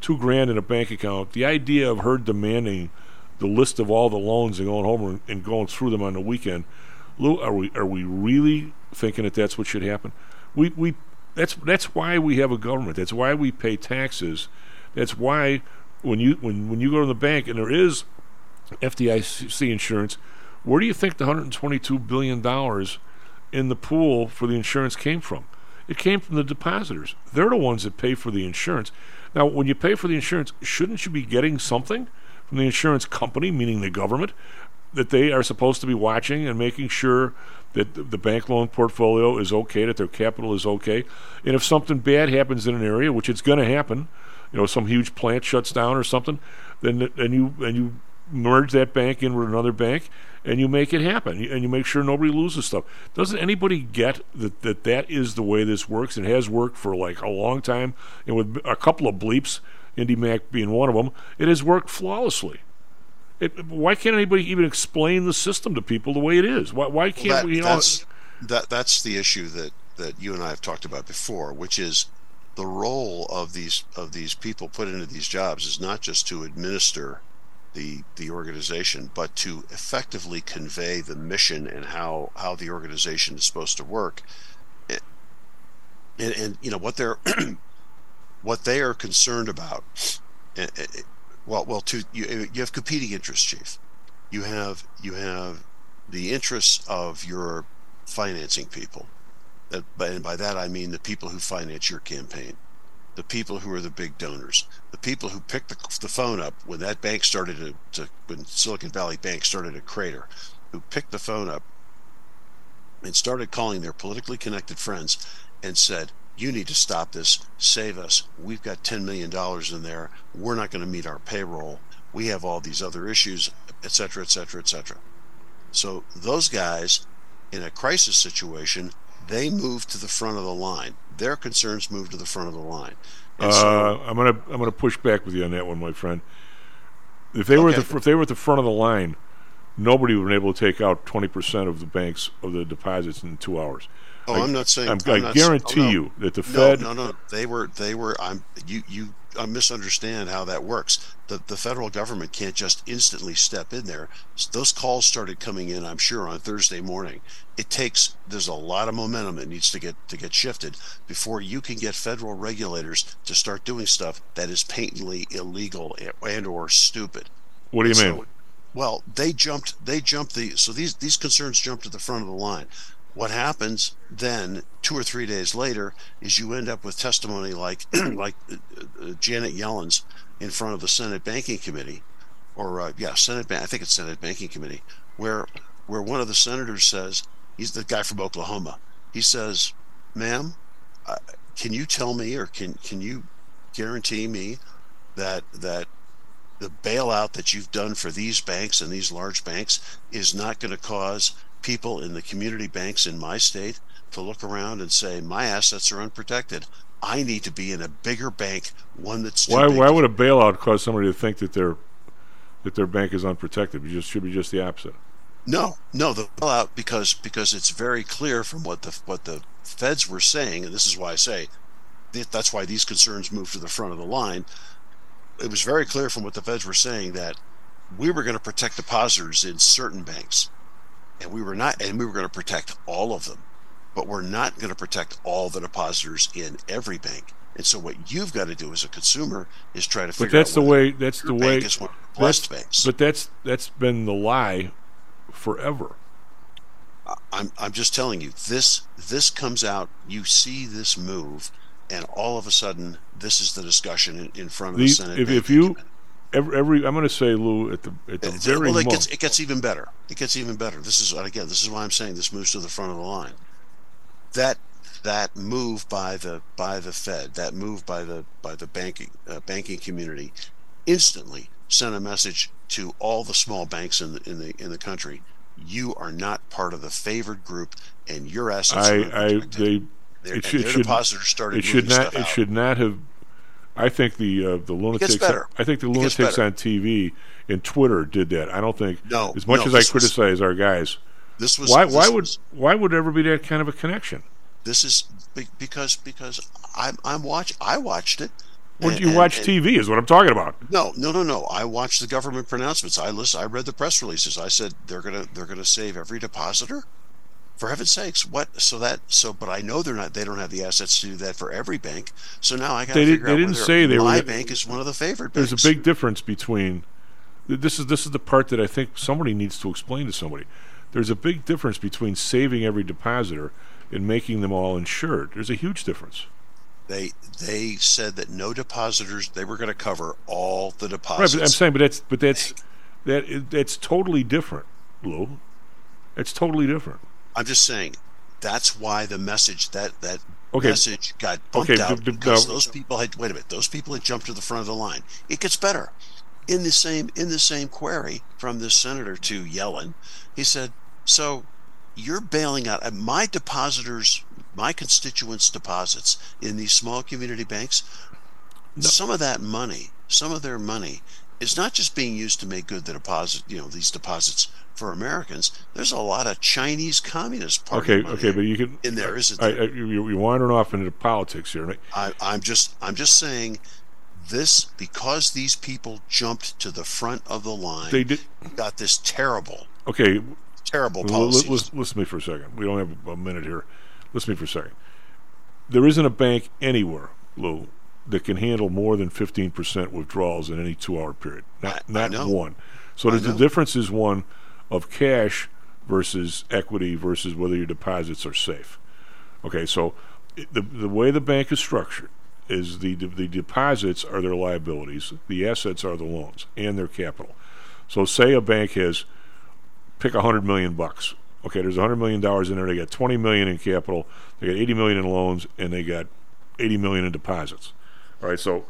two grand in a bank account, the idea of her demanding the list of all the loans and going home and, going through them on the weekend, Lou, are we are we really thinking that that's what should happen? We we that's that's why we have a government. That's why we pay taxes. That's why when you when when you go to the bank and there is FDIC insurance, where do you think the 122 billion dollars in the pool for the insurance came from? It came from the depositors. They're the ones that pay for the insurance. Now, when you pay for the insurance, shouldn't you be getting something from the insurance company, meaning the government, that they are supposed to be watching and making sure that the bank loan portfolio is okay, that their capital is okay, and if something bad happens in an area, which it's going to happen, you know, some huge plant shuts down or something, then and you and you merge that bank in with another bank and you make it happen and you make sure nobody loses stuff. Doesn't anybody get that that, that is the way this works it has worked for like a long time and with a couple of bleeps, IndyMac being one of them, it has worked flawlessly. It, why can't anybody even explain the system to people the way it is? Why, why can't Well, that, we? You know, that's that that's the issue that that you and I have talked about before, which is the role of these of these people put into these jobs is not just to administer the the organization, but to effectively convey the mission and how how the organization is supposed to work. And, and, you know what they're what they are concerned about. eh, eh, eh, Well, well, to you, you have competing interests, chief. You have you have the interests of your financing people. And by that I mean the people who finance your campaign, the people who are the big donors, the people who picked the, the phone up when that bank started to, to when Silicon Valley Bank started a crater, who picked the phone up and started calling their politically connected friends and said, "You need to stop this. Save us. We've got ten million dollars in there. We're not going to meet our payroll. We have all these other issues, et cetera, et cetera, et cetera." So those guys, in a crisis situation, they move to the front of the line. Their concerns move to the front of the line. So, Uh, I'm gonna I'm gonna push back with you on that one, my friend. If they were at the, if they were at the front of the line, nobody would have been able to take out 20 percent of the banks of the deposits in two hours. Oh, I, I'm not saying. I'm, I'm I guarantee oh, no. you that the No, Fed. No, no, They were. They were. I'm. You. You uh, misunderstand how that works. The the federal government can't just instantly step in there. Those calls started coming in, I'm sure, on Thursday morning. It takes there's a lot of momentum that needs to get to get shifted before you can get federal regulators to start doing stuff that is patently illegal and, and or stupid. What do you So- mean? Well, they jumped. They jumped the. So these these concerns jumped to the front of the line. What happens then, two or three days later, is you end up with testimony like like uh, uh, Janet Yellen's in front of the Senate Banking Committee, or uh, yeah, Senate. I think it's Senate Banking Committee, where where one of the senators says he's the guy from Oklahoma. He says, "Ma'am, uh, can you tell me, or can can you guarantee me that that the bailout that you've done for these banks and these large banks is not going to cause people in the community banks in my state to look around and say my assets are unprotected. I need to be in a bigger bank, one that's Why why would a bailout cause somebody to think that their that their bank is unprotected? It just should be just the opposite. No, no, the bailout because because it's very clear from what the what the feds were saying, and this is why I say that's why these concerns moved to the front of the line. It was very clear from what the feds were saying that we were going to protect depositors in certain banks, and we were not, and we were going to protect all of them, but we're not going to protect all the depositors in every bank. And so, what you've got to do as a consumer is try to But figure that's out the way. That's the way. bank is one of the blessed banks. But that's that's been the lie forever. I'm I'm just telling you this this comes out you see this move and all of a sudden this is the discussion in, in front of the, The, Senate. if, if you every, every I'm going to say Lou at the at the Bank. very well, it gets it gets even better. It gets even better. This is again this is why I'm saying this moves to the front of the line. That that move by the by the Fed, that move by the by the banking uh, banking community, instantly sent a message to all the small banks in the in the in the country. You are not part of the favored group, and your assets are I, I, they, Their- it should, their should depositors started it should not, stuff it out. should not have. I think the uh, the lunatics. I think the lunatics on TV and Twitter did that. I don't think. No, as much no, as I was- criticize our guys, This was why this why would why would there ever be that kind of a connection? this is because because I'm I'm watch I watched it. And- you and- watch and- TV? Is what I'm talking about. No, no, no, no. I watched the government pronouncements. I list. I read the press releases. I said they're gonna they're gonna save every depositor. For heaven's sakes, what? So that so, but I know they're not. They don't have the assets to do that for every bank. So now I got to They, did, they out didn't say they my were. bank is one of the favored There's banks. a big difference between. This is this is the part that I think somebody needs to explain to somebody. There's a big difference between saving every depositor and making them all insured. There's a huge difference. They they said that no depositors. They were going to cover all the Right, deposits. but I'm saying, but that's but that's that that's totally different, Lou. It's totally different. I'm just saying that's why the message that that Okay. message got bumped Okay, out because those people had wait a minute those people had jumped to the front of the line. It gets better. In the same in the same query from this senator to Yellen, he said, "So you're bailing out my depositors, my constituents' deposits in these small community banks. Some of that money, some of their money, is not just being used to make good the deposit, you know, these deposits for Americans. There's a lot of Chinese communist party Okay, okay, but you can in there, isn't I, there? I, you, you're wandering off into politics here. right? I, I'm just I'm just saying this because these people jumped to the front of the line. They did- got this terrible, Okay, terrible L- policy. l- listen, listen to me for a second. We don't have a minute here. Listen to me for a second. There isn't a bank anywhere, Lou, that can handle more than 15% withdrawals in any two-hour period. Not, I- I not know. one. So I the know. difference is one of cash versus equity versus whether your deposits are safe. Okay, so the the way the bank is structured is the the deposits are their liabilities, the assets are the loans and their capital. So say a bank has pick a hundred million bucks. Okay, there's a hundred million dollars in there. They got twenty million in capital. They got eighty million in loans, and they got eighty million in deposits. All right, so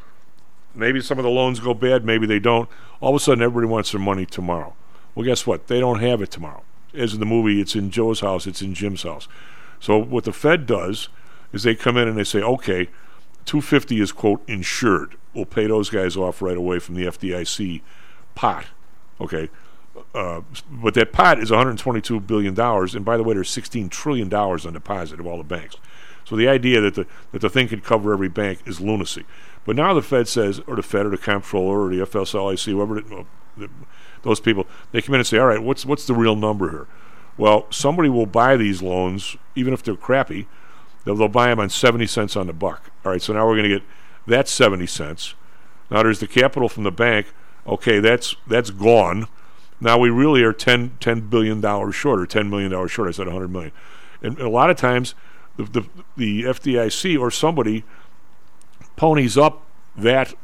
maybe some of the loans go bad, maybe they don't. All of a sudden, everybody wants their money tomorrow. Well, guess what? They don't have it tomorrow. As in the movie, it's in Joe's house, it's in Jim's house. So what the Fed does is they come in and they say, okay, 250 is quote insured. We'll pay those guys off right away from the FDIC pot. Okay, uh, but that pot is 122 billion dollars, and by the way, there's 16 trillion dollars on deposit of all the banks. So the idea that the that the thing could cover every bank is lunacy. But now the Fed says, or the Fed, or the comptroller, or the FSLIC, whoever, it, well, the, those people, they come in and say, all right, what's what's the real number here? Well, somebody will buy these loans, even if they're crappy. They'll, they'll buy them on 70 cents on the buck. All right, so now we're going to get that 70 cents. Now there's the capital from the bank. Okay, that's that's gone. Now we really are 10, $10 billion short, or $10 million short. I said 100 million. And a lot of times, the, the, the FDIC or somebody ponies up that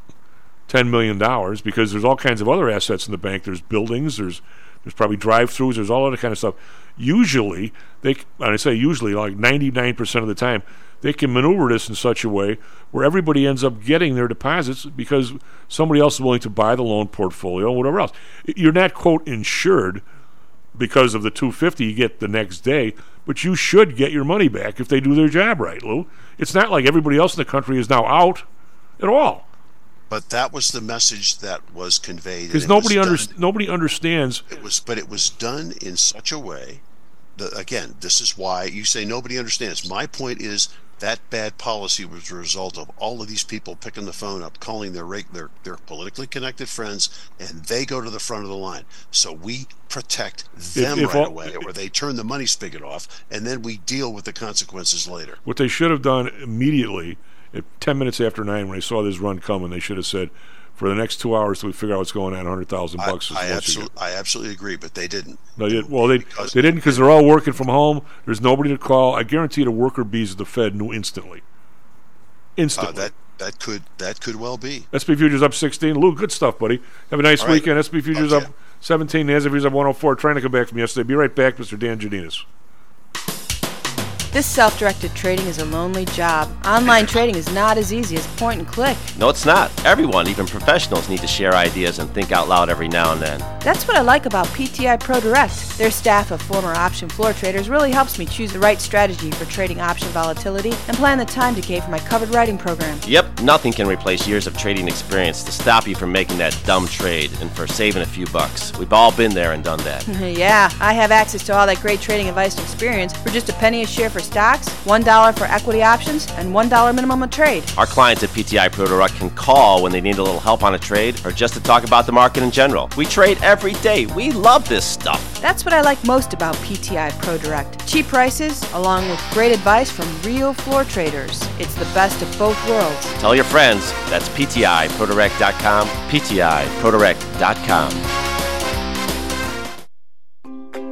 $10 million because there's all kinds of other assets in the bank. There's buildings, there's there's probably drive-throughs, there's all other kind of stuff. Usually, they and I say usually, like 99% of the time, they can maneuver this in such a way where everybody ends up getting their deposits because somebody else is willing to buy the loan portfolio and whatever else. You're not quote insured because of the 250 you get the next day, but you should get your money back if they do their job right, Lou. It's not like everybody else in the country is now out at all. But that was the message that was conveyed. Because nobody under, nobody understands. It was, but it was done in such a way. That, again, this is why you say nobody understands. My point is that bad policy was a result of all of these people picking the phone up, calling their their their politically connected friends, and they go to the front of the line. So we protect them if, if right all, away, or they turn the money spigot off, and then we deal with the consequences later. What they should have done immediately at 10 minutes after 9 when they saw this run coming, they should have said, for the next two hours till we figure out what's going on, 100000 bucks I, I, absolutely, I absolutely agree, but they didn't. No, they, well, they, they didn't because they're all working from home. There's nobody to call. I guarantee the worker bees of the Fed knew instantly. Instantly. Uh, that that could that could well be. SP futures up 16. Lou, good stuff, buddy. Have a nice right. weekend. SP futures okay. up 17. NASDAQ futures up 104. Trying to come back from yesterday. Be right back, Mr. Dan Johnedis. This self directed trading is a lonely job. Online trading is not as easy as point and click. No, it's not. Everyone, even professionals, need to share ideas and think out loud every now and then. That's what I like about PTI Pro Direct. Their staff of former option floor traders really helps me choose the right strategy for trading option volatility and plan the time decay for my covered writing program. Yep, nothing can replace years of trading experience to stop you from making that dumb trade and for saving a few bucks. We've all been there and done that. yeah, I have access to all that great trading advice and experience for just a penny a share for stocks, $1 for equity options, and $1 minimum a trade. Our clients at PTI Pro Direct can call when they need a little help on a trade or just to talk about the market in general. We trade every day. We love this stuff. That's what I like most about PTI ProDirect. Cheap prices, along with great advice from real floor traders. It's the best of both worlds. Tell your friends. That's PTIProdirect.com. PTIProdirect.com.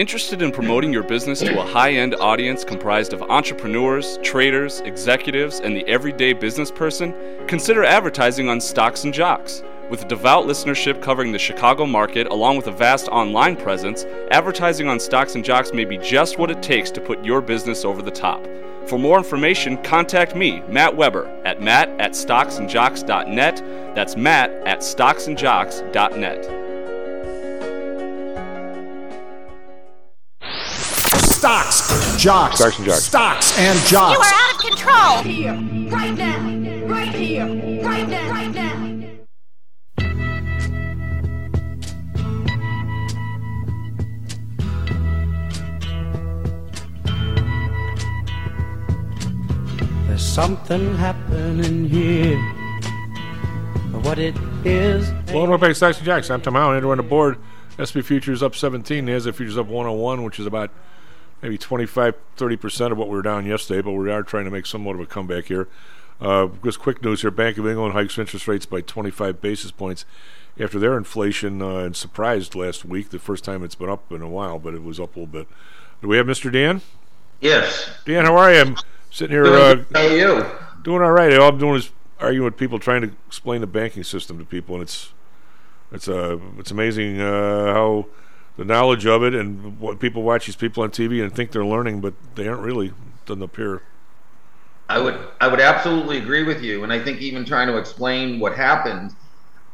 Interested in promoting your business to a high end audience comprised of entrepreneurs, traders, executives, and the everyday business person? Consider advertising on Stocks and Jocks. With a devout listenership covering the Chicago market along with a vast online presence, advertising on Stocks and Jocks may be just what it takes to put your business over the top. For more information, contact me, Matt Weber, at matt at stocksandjocks.net. That's matt at stocksandjocks.net. Stocks, jocks, Stocks and jocks. Stocks and jocks. You are out of control. Here, right now, right here, right now, right now. There's something happening here. What it is. Well, welcome back to Stocks and Jocks. I'm Tom Howell. Enter on the board. SP Futures up 17. NASDAQ Futures up 101, which is about maybe 25, 30% of what we were down yesterday, but we are trying to make somewhat of a comeback here. Uh, just quick news here: Bank of England hikes interest rates by 25 basis points after their inflation uh, and surprised last week. The first time it's been up in a while, but it was up a little bit. Do we have Mr. Dan? Yes. Dan, how are you? I'm sitting here. Uh. How are you? Doing all right. All I'm doing is arguing with people, trying to explain the banking system to people, and it's it's uh, it's amazing uh, how the knowledge of it and what people watch these people on TV and think they're learning, but they aren't really. Doesn't appear. I would I would absolutely agree with you, and I think even trying to explain what happened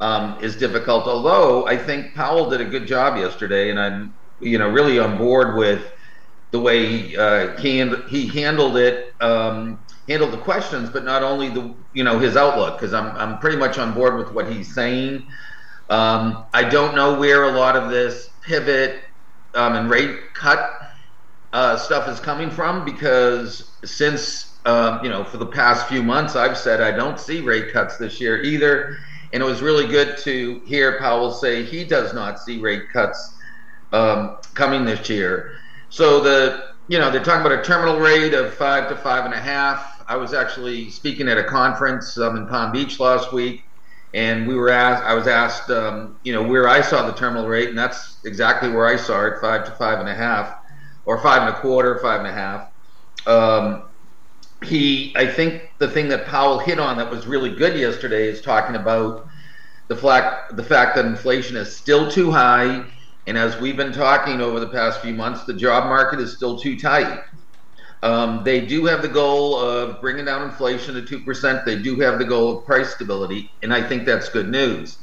um, is difficult. Although I think Powell did a good job yesterday, and I'm you know really on board with the way uh, he he handled it, um, handled the questions, but not only the you know his outlook because I'm I'm pretty much on board with what he's saying. Um, I don't know where a lot of this pivot um, and rate cut uh, stuff is coming from because since um, you know for the past few months I've said I don't see rate cuts this year either, and it was really good to hear Powell say he does not see rate cuts um, coming this year. So the you know they're talking about a terminal rate of five to five and a half. I was actually speaking at a conference um, in Palm Beach last week, and we were asked. I was asked, um, you know, where I saw the terminal rate, and that's exactly where I saw it, five to five and a half, or five and a quarter, five and a half. Um, he, I think, the thing that Powell hit on that was really good yesterday is talking about the fact the fact that inflation is still too high, and as we've been talking over the past few months, the job market is still too tight. Um, they do have the goal of bringing down inflation to two percent. They do have the goal of price stability, and I think that's good news.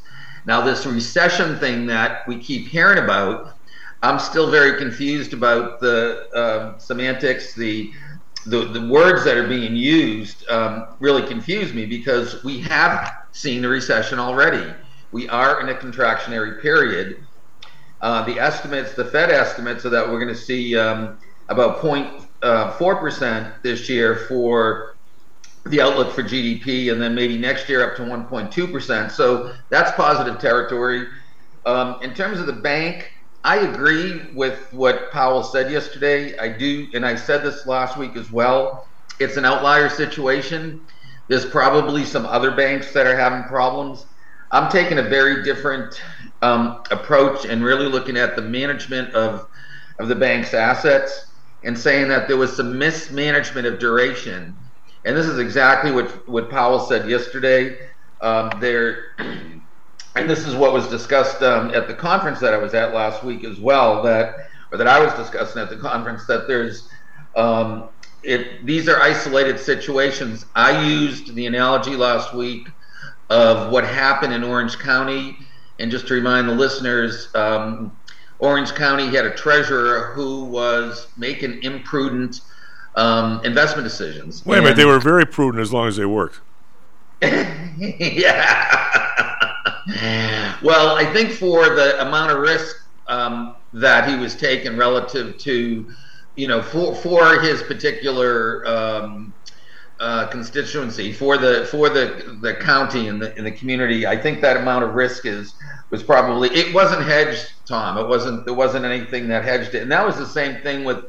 Now, this recession thing that we keep hearing about, I'm still very confused about the uh, semantics, the, the the words that are being used. Um, really confuse me because we have seen a recession already. We are in a contractionary period. Uh, the estimates, the Fed estimates, are that we're going to see um, about 0.4 percent this year for the outlook for GDP, and then maybe next year up to 1.2 percent. So that's positive territory. Um, in terms of the bank, I agree with what Powell said yesterday. I do, and I said this last week as well. It's an outlier situation. There's probably some other banks that are having problems. I'm taking a very different um, approach and really looking at the management of of the bank's assets and saying that there was some mismanagement of duration. And this is exactly what what Powell said yesterday. Um, there, and this is what was discussed um, at the conference that I was at last week as well. That or that I was discussing at the conference that there's um, it. These are isolated situations. I used the analogy last week of what happened in Orange County. And just to remind the listeners, um, Orange County had a treasurer who was making imprudent um, investment decisions. Wait a minute, they were very prudent as long as they worked. yeah. Well, I think for the amount of risk um, that he was taking relative to, you know, for for his particular um, uh, constituency, for the for the the county and the in the community, I think that amount of risk is was probably it wasn't hedged, Tom. It wasn't there wasn't anything that hedged it, and that was the same thing with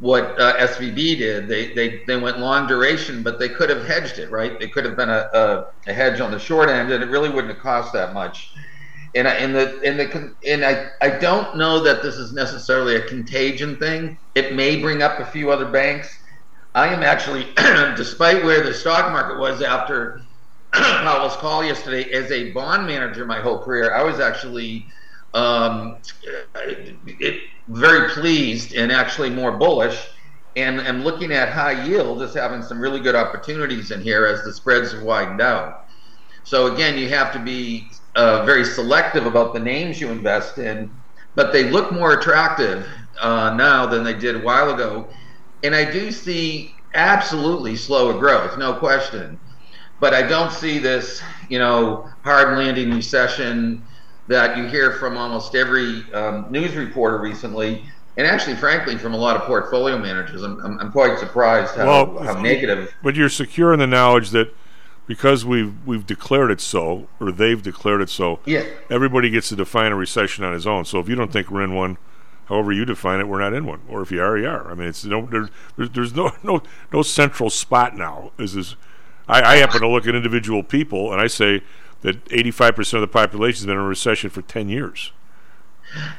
what uh, SVB did. They, they they went long duration, but they could have hedged it, right? It could have been a, a, a hedge on the short end, and it really wouldn't have cost that much. And I, and the and the and I I don't know that this is necessarily a contagion thing. It may bring up a few other banks. I am actually, despite where the stock market was after Powell's call yesterday, as a bond manager my whole career, I was actually um, it, very pleased and actually more bullish. And I'm looking at high yield as having some really good opportunities in here as the spreads have widened out. So again, you have to be uh, very selective about the names you invest in, but they look more attractive uh, now than they did a while ago. And I do see absolutely slower growth, no question. But I don't see this, you know, hard landing recession that you hear from almost every um, news reporter recently, and actually, frankly, from a lot of portfolio managers. I'm, I'm, I'm quite surprised how, well, how negative. But you're secure in the knowledge that because we've we've declared it so, or they've declared it so. Yeah. Everybody gets to define a recession on his own. So if you don't think we're in one, however you define it, we're not in one. Or if you are, you are. I mean, it's no there, there's no no no central spot now. Is this? I, I happen to look at individual people, and I say that 85% of the population has been in a recession for 10 years.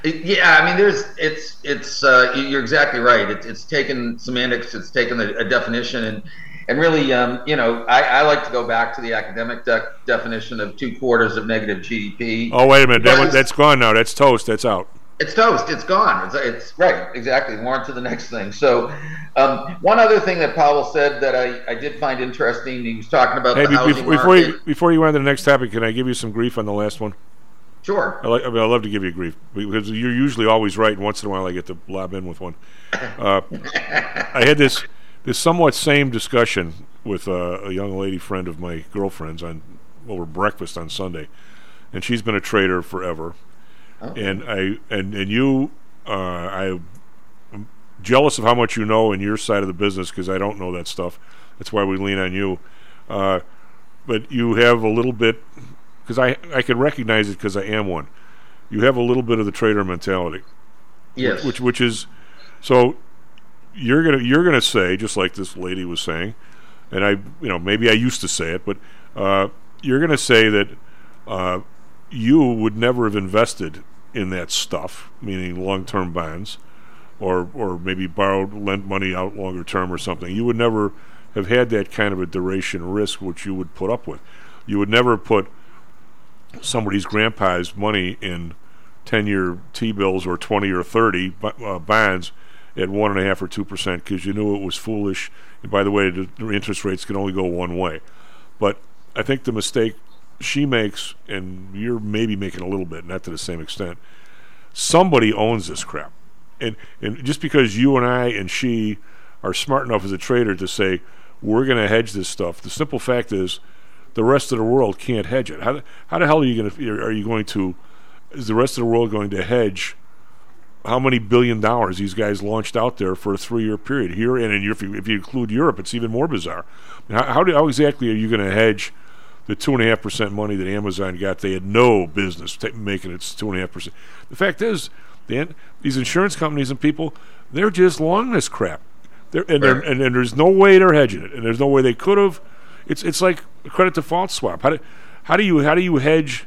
Yeah, I mean, there's it's it's uh, you're exactly right. It, it's taken semantics, it's taken a, a definition, and and really, um, you know, I, I, like to go back to the academic de- definition of two quarters of negative GDP. Oh, wait a minute, that, that's gone now. That's toast. That's out. It's toast. It's gone. It's, it's right. Exactly. More to the next thing. So, um, one other thing that Powell said that I, I did find interesting. He was talking about hey, the be, housing before market. you before you went to the next topic, can I give you some grief on the last one? Sure. I, like, I mean, I love to give you grief because you're usually always right, and once in a while I get to lob in with one. Uh, I had this this somewhat same discussion with uh, a young lady friend of my girlfriend's on over breakfast on Sunday, and she's been a trader forever. Oh. And I and and you, uh, I, am jealous of how much you know in your side of the business because I don't know that stuff. That's why we lean on you. Uh, but you have a little bit because I I can recognize it because I am one. You have a little bit of the trader mentality. Yes. Which which is so you're gonna you're gonna say just like this lady was saying, and I you know maybe I used to say it, but uh, you're gonna say that uh, you would never have invested in that stuff, meaning long-term bonds, or or maybe borrowed lent money out longer term or something. You would never have had that kind of a duration risk which you would put up with. You would never put somebody's grandpa's money in 10 year T bills or 20 or 30 uh, bonds at 1.5 or 2% because you knew it was foolish. And by the way, the interest rates can only go one way. But I think the mistake she makes, and you're maybe making a little bit, not to the same extent, somebody owns this crap. And, and just because you and I and she are smart enough as a trader to say, we're going to hedge this stuff, the simple fact is, the rest of the world can't hedge it. How, the, how the hell are you going to are you going to is the rest of the world going to hedge how many billion dollars these guys launched out there for a three-year period here and in you, if you include Europe it's even more bizarre. How, how, do, how exactly are you going to hedge the two and a half percent money that Amazon got? They had no business t- making its two and a half percent. The fact is, Dan, these insurance companies and people they're just long this crap. They're, and, they're, and, and there's no way they're hedging it, and there's no way they could have. It's it's like a credit default swap. How do how do you how do you hedge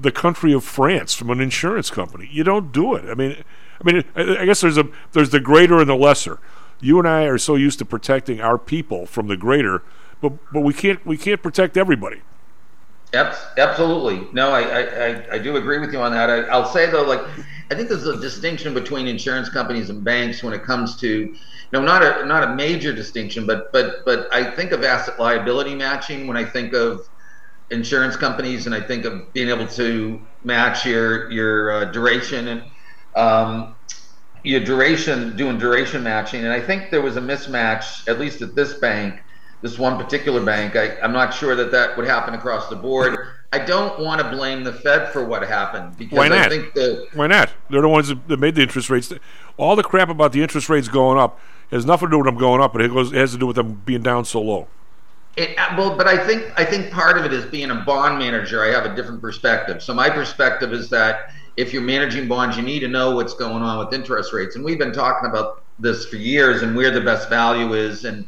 the country of France from an insurance company? You don't do it. I mean, I mean, I, I guess there's a there's the greater and the lesser. You and I are so used to protecting our people from the greater, but but we can't we can't protect everybody. Absolutely. No, I, I, I do agree with you on that. I, I'll say though, like, I think there's a distinction between insurance companies and banks when it comes to, no, not a not a major distinction, but but but I think of asset liability matching when I think of insurance companies, and I think of being able to match your your uh, duration and um, your duration, doing duration matching. And I think there was a mismatch, at least at this bank, this one particular bank. I, I'm not sure that that would happen across the board. I don't want to blame the Fed for what happened because Why not? I think the Why not? They're the ones that made the interest rates. All the crap about the interest rates going up has nothing to do with them going up, but it, goes, it has to do with them being down so low. It, well, but I think I think part of it is being a bond manager. I have a different perspective. So my perspective is that if you're managing bonds, you need to know what's going on with interest rates. And we've been talking about this for years and where the best value is. And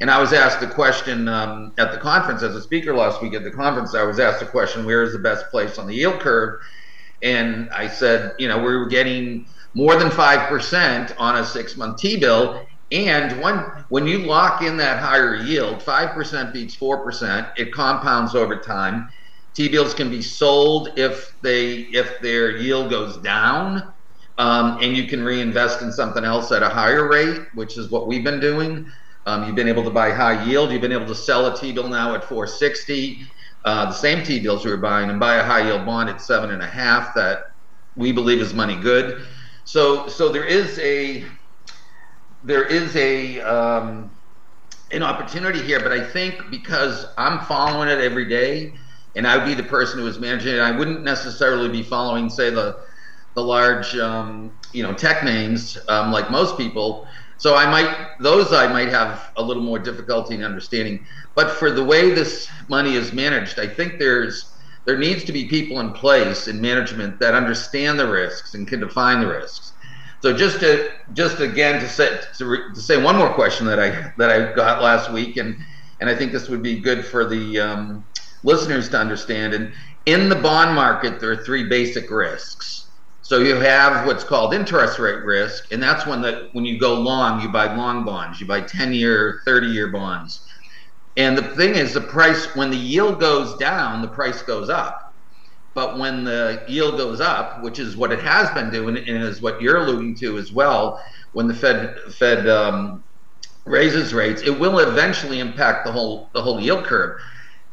and I was asked a question um, at the conference as a speaker last week at the conference. I was asked a question, where is the best place on the yield curve? And I said, you know, we were getting more than five percent on a six-month T-bill. And when when you lock in that higher yield, five percent beats four percent. It compounds over time. T-bills can be sold if they if their yield goes down, um, and you can reinvest in something else at a higher rate, which is what we've been doing. Um, you've been able to buy high yield. You've been able to sell a T-bill now at 460, uh, the same T-bills we were buying, and buy a high yield bond at seven and a half that we believe is money good. So so there is a there is a um, an opportunity here, but I think because I'm following it every day, and I would be the person who is managing it, I wouldn't necessarily be following, say, the the large um, you know tech names um, like most people. So I might those I might have a little more difficulty in understanding. But for the way this money is managed, I think there's there needs to be people in place in management that understand the risks and can define the risks. So just to just again to say to, re, to say one more question that I that I got last week and and I think this would be good for the um, listeners to understand. And in the bond market, there are three basic risks. So you have what's called interest rate risk, and that's when the when you go long, you buy long bonds, you buy 10-year, 30-year bonds. And the thing is, the price when the yield goes down, the price goes up. But when the yield goes up, which is what it has been doing, and is what you're alluding to as well, when the Fed Fed um, raises rates, it will eventually impact the whole the whole yield curve.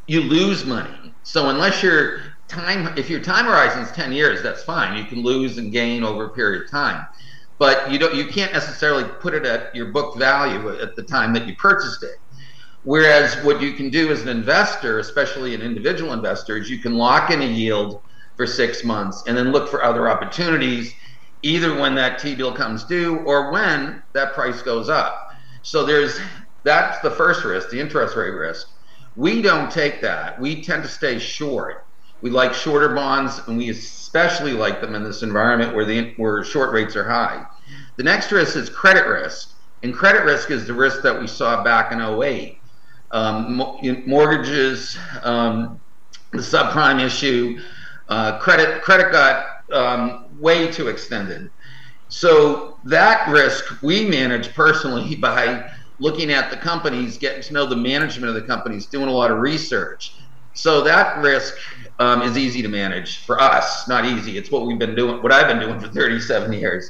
You lose money. So unless your time, if your time horizon is 10 years, that's fine. You can lose and gain over a period of time, but you don't. You can't necessarily put it at your book value at the time that you purchased it. Whereas what you can do as an investor, especially an individual investor, is you can lock in a yield for six months and then look for other opportunities, either when that T bill comes due or when that price goes up. So there's that's the first risk, the interest rate risk. We don't take that. We tend to stay short. We like shorter bonds, and we especially like them in this environment where the where short rates are high. The next risk is credit risk, and credit risk is the risk that we saw back in 08. Um, mortgages, um, the subprime issue, uh, credit credit got um, way too extended. So that risk we manage personally by looking at the companies, getting to know the management of the companies, doing a lot of research. So that risk um, is easy to manage for us. Not easy. It's what we've been doing, what I've been doing for 37 years.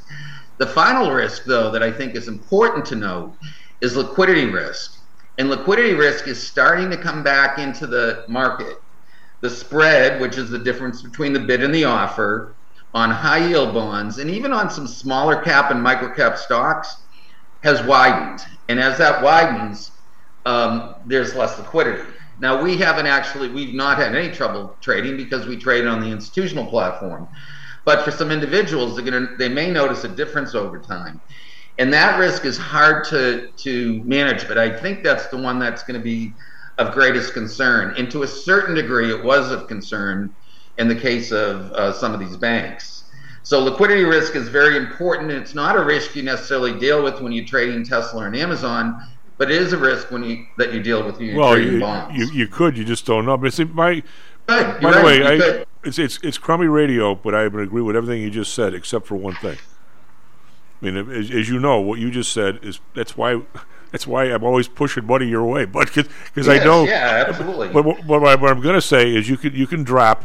The final risk, though, that I think is important to note is liquidity risk. And liquidity risk is starting to come back into the market. The spread, which is the difference between the bid and the offer, on high yield bonds and even on some smaller cap and micro cap stocks has widened. And as that widens, um, there's less liquidity. Now we haven't actually we've not had any trouble trading because we trade on the institutional platform. But for some individuals, they're gonna they may notice a difference over time. And that risk is hard to to manage, but I think that's the one that's going to be of greatest concern. And to a certain degree, it was of concern in the case of uh, some of these banks. So liquidity risk is very important. It's not a risk you necessarily deal with when you're trading Tesla and Amazon, but it is a risk when you that you deal with you're well, trading you. You, you could, you just don't know. But see, my, by You're the way, I, it's it's it's crummy radio, but I would agree with everything you just said, except for one thing. I mean, as, as you know, what you just said is that's why that's why I'm always pushing money your way, but because I know, yeah, absolutely. But, what, what, I, what I'm going to say is you can you can drop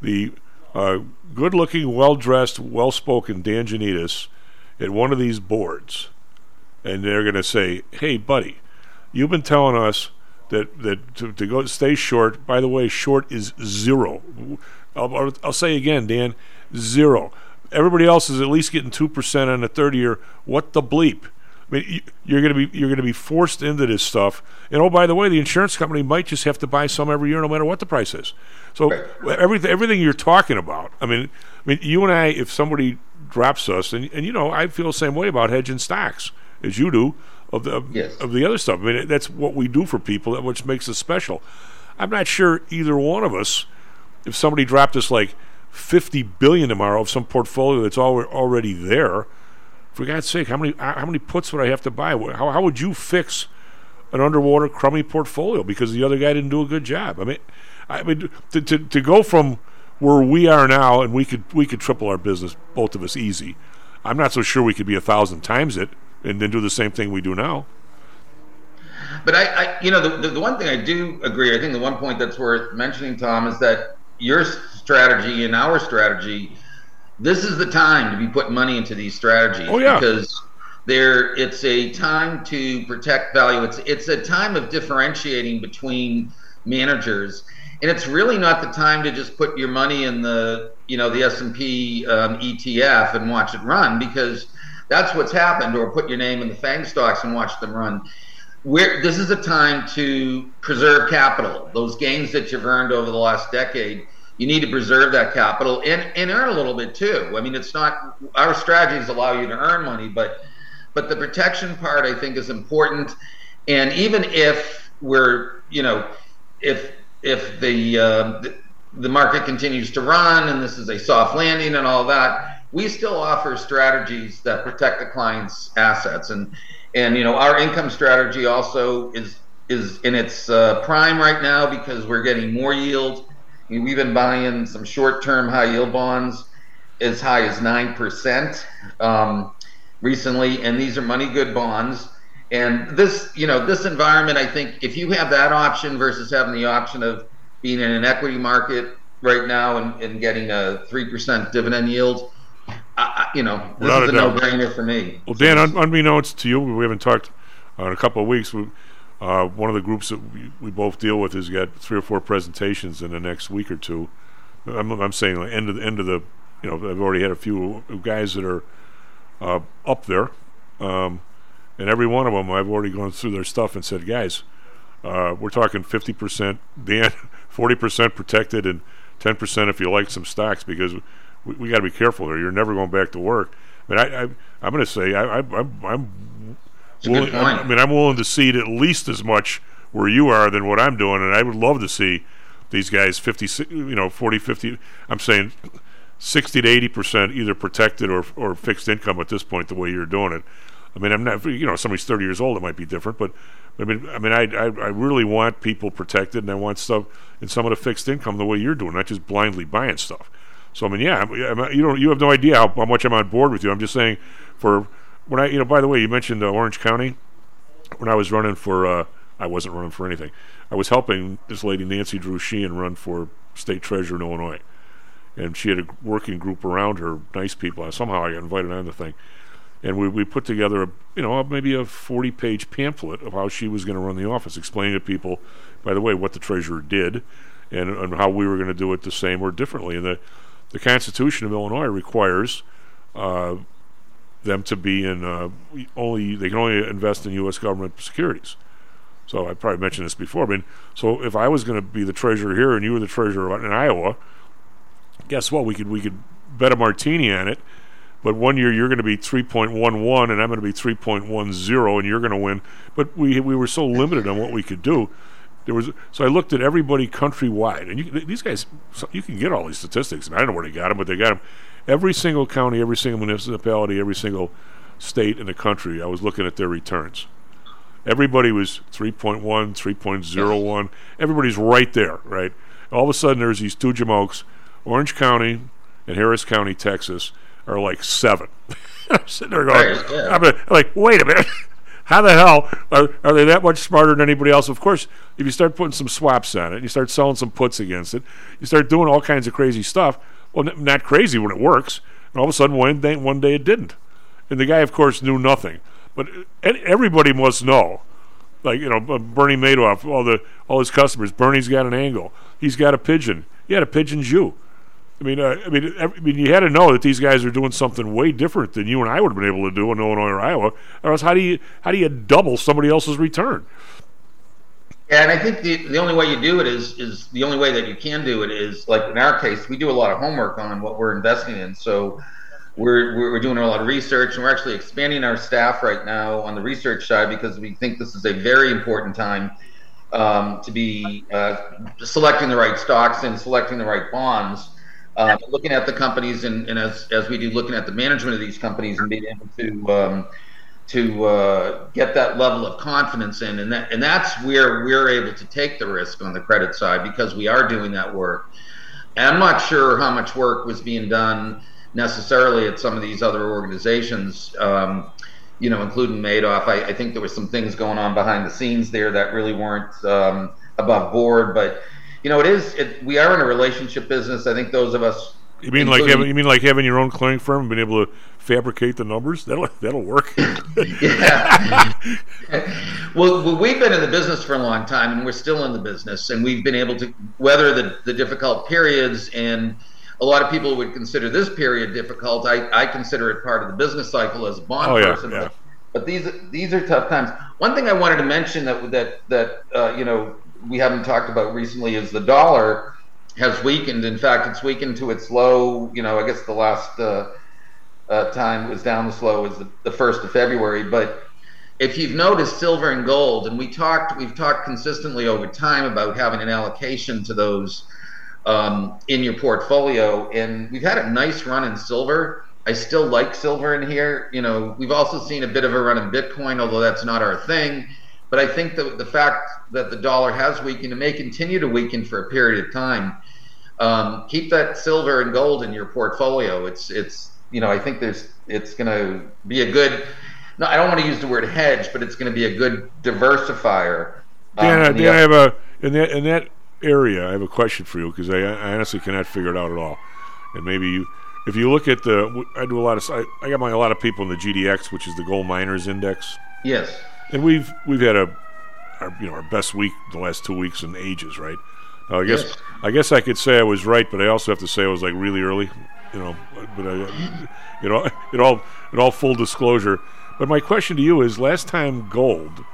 the uh, good-looking, well-dressed, well-spoken Dan Johnedis at one of these boards, and they're going to say, "Hey, buddy, you've been telling us that that to, to go stay short. By the way, short is zero. I'll, I'll, say again, Dan, zero. Everybody else is at least getting two percent on the third year. What the bleep? I mean, you- you're going to be you're going to be forced into this stuff. And oh, by the way, the insurance company might just have to buy some every year, no matter what the price is. So everything everything you're talking about. I mean, I mean, you and I, if somebody drops us, and and you know, I feel the same way about hedging stocks as you do of the of, of the other stuff. I mean, that's what we do for people, that which makes us special. I'm not sure either one of us, if somebody dropped us like 50 billion tomorrow of some portfolio that's al- already there. For God's sake, how many how many puts would I have to buy? How how would you fix an underwater crummy portfolio because the other guy didn't do a good job? I mean, I mean to to, to go from where we are now and we could we could triple our business both of us easy. I'm not so sure we could be a thousand times it and then do the same thing we do now. But I, I you know, the, the, the one thing I do agree, I think the one point that's worth mentioning, Tom, is that your strategy and our strategy, this is the time to be putting money into these strategies. Oh, yeah. Because there, it's a time to protect value. It's it's a time of differentiating between managers, and it's really not the time to just put your money in the you know the S and P um, ETF and watch it run because that's what's happened, or put your name in the FANG stocks and watch them run we're, this is a time to preserve capital. Those gains that you've earned over the last decade, you need to preserve that capital and, and earn a little bit too. I mean, it's not our strategies allow you to earn money, but but the protection part I think is important. And even if we're, you know, if if the uh, the, the market continues to run and this is a soft landing and all that, we still offer strategies that protect the client's assets and and you know our income strategy also is is in its uh, prime right now because we're getting more yield. I mean, we've been buying some short-term high-yield bonds as high as nine percent um, recently, and these are money-good bonds. And this, you know, this environment, I think, if you have that option versus having the option of being in an equity market right now and, and getting a three percent dividend yield, I, I, you know, this Without is a doubt. no-brainer for me. Well, Dan, un- unbeknownst to you, we haven't talked uh, in a couple of weeks. We, uh, one of the groups that we, we both deal with has got three or four presentations in the next week or two. I'm, I'm saying like end of the end of the, you know, I've already had a few guys that are uh, up there, um, and every one of them I've already gone through their stuff and said, guys, uh, we're talking 50%, Dan, 40% protected, and 10% if you like some stocks because we, we got to be careful there. You're never going back to work. Mean, I, I I'm going to say I, I, I'm, I'm It's a good willing, I. I mean, I'm willing to cede at least as much where you are than what I'm doing, and I would love to see these guys 50, you know, 40, 50. I'm saying 60 to 80 percent either protected or or fixed income at this point. The way you're doing it, I mean, I'm not. You know, somebody's 30 years old, it might be different, but I mean, I mean, I I, I really want people protected, and I want stuff in some of the fixed income the way you're doing, not just blindly buying stuff. So I mean, yeah, you don't, you have no idea how, how much I'm on board with you. I'm just saying, for when I, you know, by the way, you mentioned uh, Orange County. When I was running for, uh, I wasn't running for anything. I was helping this lady Nancy Drew Sheehan run for state treasurer in Illinois, and she had a working group around her, nice people. Somehow I got invited on the thing, and we, we put together a, you know, maybe a 40-page pamphlet of how she was going to run the office, explaining to people, by the way, what the treasurer did, and, and how we were going to do it the same or differently. And the the Constitution of Illinois requires uh, them to be in uh, only they can only invest in U.S. government securities. So I probably mentioned this before. I mean, so if I was going to be the treasurer here and you were the treasurer in Iowa, guess what? We could we could bet a martini on it. But one year you're going to be 3.11 and I'm going to be 3.10 and you're going to win. But we we were so limited on what we could do. There was so I looked at everybody countrywide, and you, these guys so you can get all these statistics. And I don't know where they got them, but they got them. Every single county, every single municipality, every single state in the country. I was looking at their returns. Everybody was 3.1, 3.01. Everybody's right there, right? All of a sudden, there's these two jamokes. Orange County and Harris County, Texas, are like seven. I'm sitting there going, Right, yeah. I'm like, wait a minute. How the hell are, are they that much smarter than anybody else? Of course, if you start putting some swaps on it, you start selling some puts against it, you start doing all kinds of crazy stuff. Well, n- not crazy when it works. And all of a sudden, one day, one day it didn't. And the guy, of course, knew nothing. But everybody must know. Like you know, Bernie Madoff, all the all his customers. Bernie's got an angle. He's got a pigeon. He had a pigeon Jew. I mean, uh, I mean, I mean, you had to know that these guys are doing something way different than you and I would have been able to do in Illinois or Iowa. Or else, how do you how do you double somebody else's return? Yeah, and I think the, the only way you do it is is the only way that you can do it is like in our case, we do a lot of homework on what we're investing in. So we're we're doing a lot of research, and we're actually expanding our staff right now on the research side because we think this is a very important time um, to be uh, selecting the right stocks and selecting the right bonds. Uh, looking at the companies and, and as, as we do looking at the management of these companies and being able to um, to uh, get that level of confidence in, and that and that's where we're able to take the risk on the credit side because we are doing that work. And I'm not sure how much work was being done necessarily at some of these other organizations, um, you know, including Madoff. I, I think there was some things going on behind the scenes there that really weren't um, above board, but you know, it is. It, we are in a relationship business. I think those of us You mean like having, you mean like having your own clearing firm and being able to fabricate the numbers? That'll that'll work. yeah. well, we've been in the business for a long time, and we're still in the business, and we've been able to weather the, the difficult periods. And a lot of people would consider this period difficult. I, I consider it part of the business cycle as a bond Oh, yeah, person. yeah. But, but these these are tough times. One thing I wanted to mention that that that uh, you know we haven't talked about recently is the dollar has weakened. In fact, it's weakened to its low. You know, I guess the last uh, uh, time it was down as low was the, the first of February. But if you've noticed silver and gold, and we talked, we've talked consistently over time about having an allocation to those um, in your portfolio, and we've had a nice run in silver. I still like silver in here. You know, we've also seen a bit of a run in Bitcoin, although that's not our thing. But I think that the fact that the dollar has weakened and may continue to weaken for a period of time, um, keep that silver and gold in your portfolio. It's it's you know I think there's it's going to be a good. No, I don't want to use the word hedge, but it's going to be a good diversifier. Um, Dan, I, Dan I have a in that in that area. I have a question for you because I, I honestly cannot figure it out at all. And maybe you, if you look at the, I do a lot of, I, I got my a lot of people in the GDX, which is the Gold Miners Index. Yes. And we've we've had a, our, you know, our best week the last two weeks in ages, right? Uh, I guess yes. I guess I could say I was right, but I also have to say I was like really early, you know. But I, you know, it all in all full disclosure. But my question to you is: Last time gold,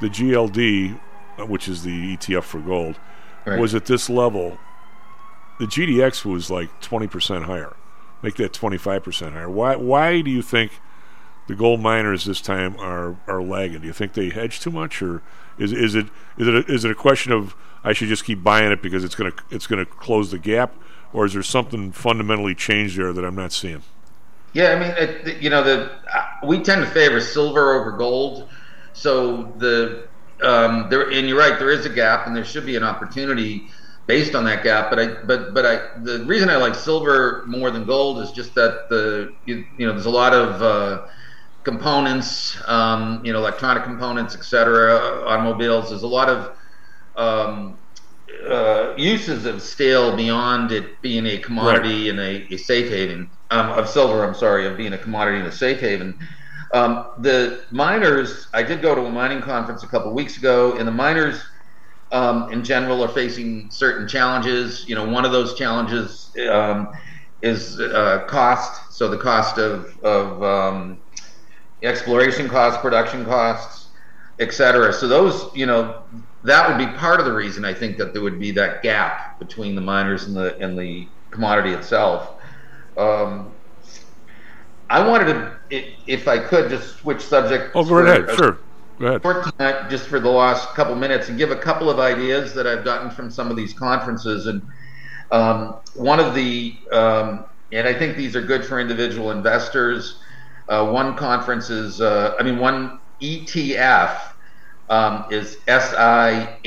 the GLD, uh, which is the ETF for gold, right. was at this level. The GDX was like twenty percent higher. Make that twenty five percent higher. Why? Why do you think the gold miners this time are are lagging? Do you think they hedge too much, or is is it is it a, is it a question of I should just keep buying it because it's gonna it's gonna close the gap, or is there something fundamentally changed there that I'm not seeing? Yeah, I mean, it, you know, the uh, we tend to favor silver over gold, so the um, there and you're right, there is a gap, and there should be an opportunity based on that gap. But I, but but I, the reason I like silver more than gold is just that the you, you know there's a lot of uh, components, um, you know, electronic components, etc., automobiles. There's a lot of um, uh, uses of steel beyond it being a commodity right. and a, a safe haven um, of silver. I'm sorry, of being a commodity and a safe haven. Um, the miners, I did go to a mining conference a couple weeks ago, and the miners um, in general are facing certain challenges. You know, one of those challenges um, is uh, cost. So the cost of, of um, exploration costs, production costs, et cetera. So those, you know, that would be part of the reason I think that there would be that gap between the miners and the and the commodity itself. Um, I wanted to, if I could, just switch subject. Oh, go ahead. Sure. Go ahead. For tonight, just for the last couple minutes, and give a couple of ideas that I've gotten from some of these conferences. And um, one of the, um, and I think these are good for individual investors. Uh, one conference is, uh, I mean, one ETF um, is SIHY,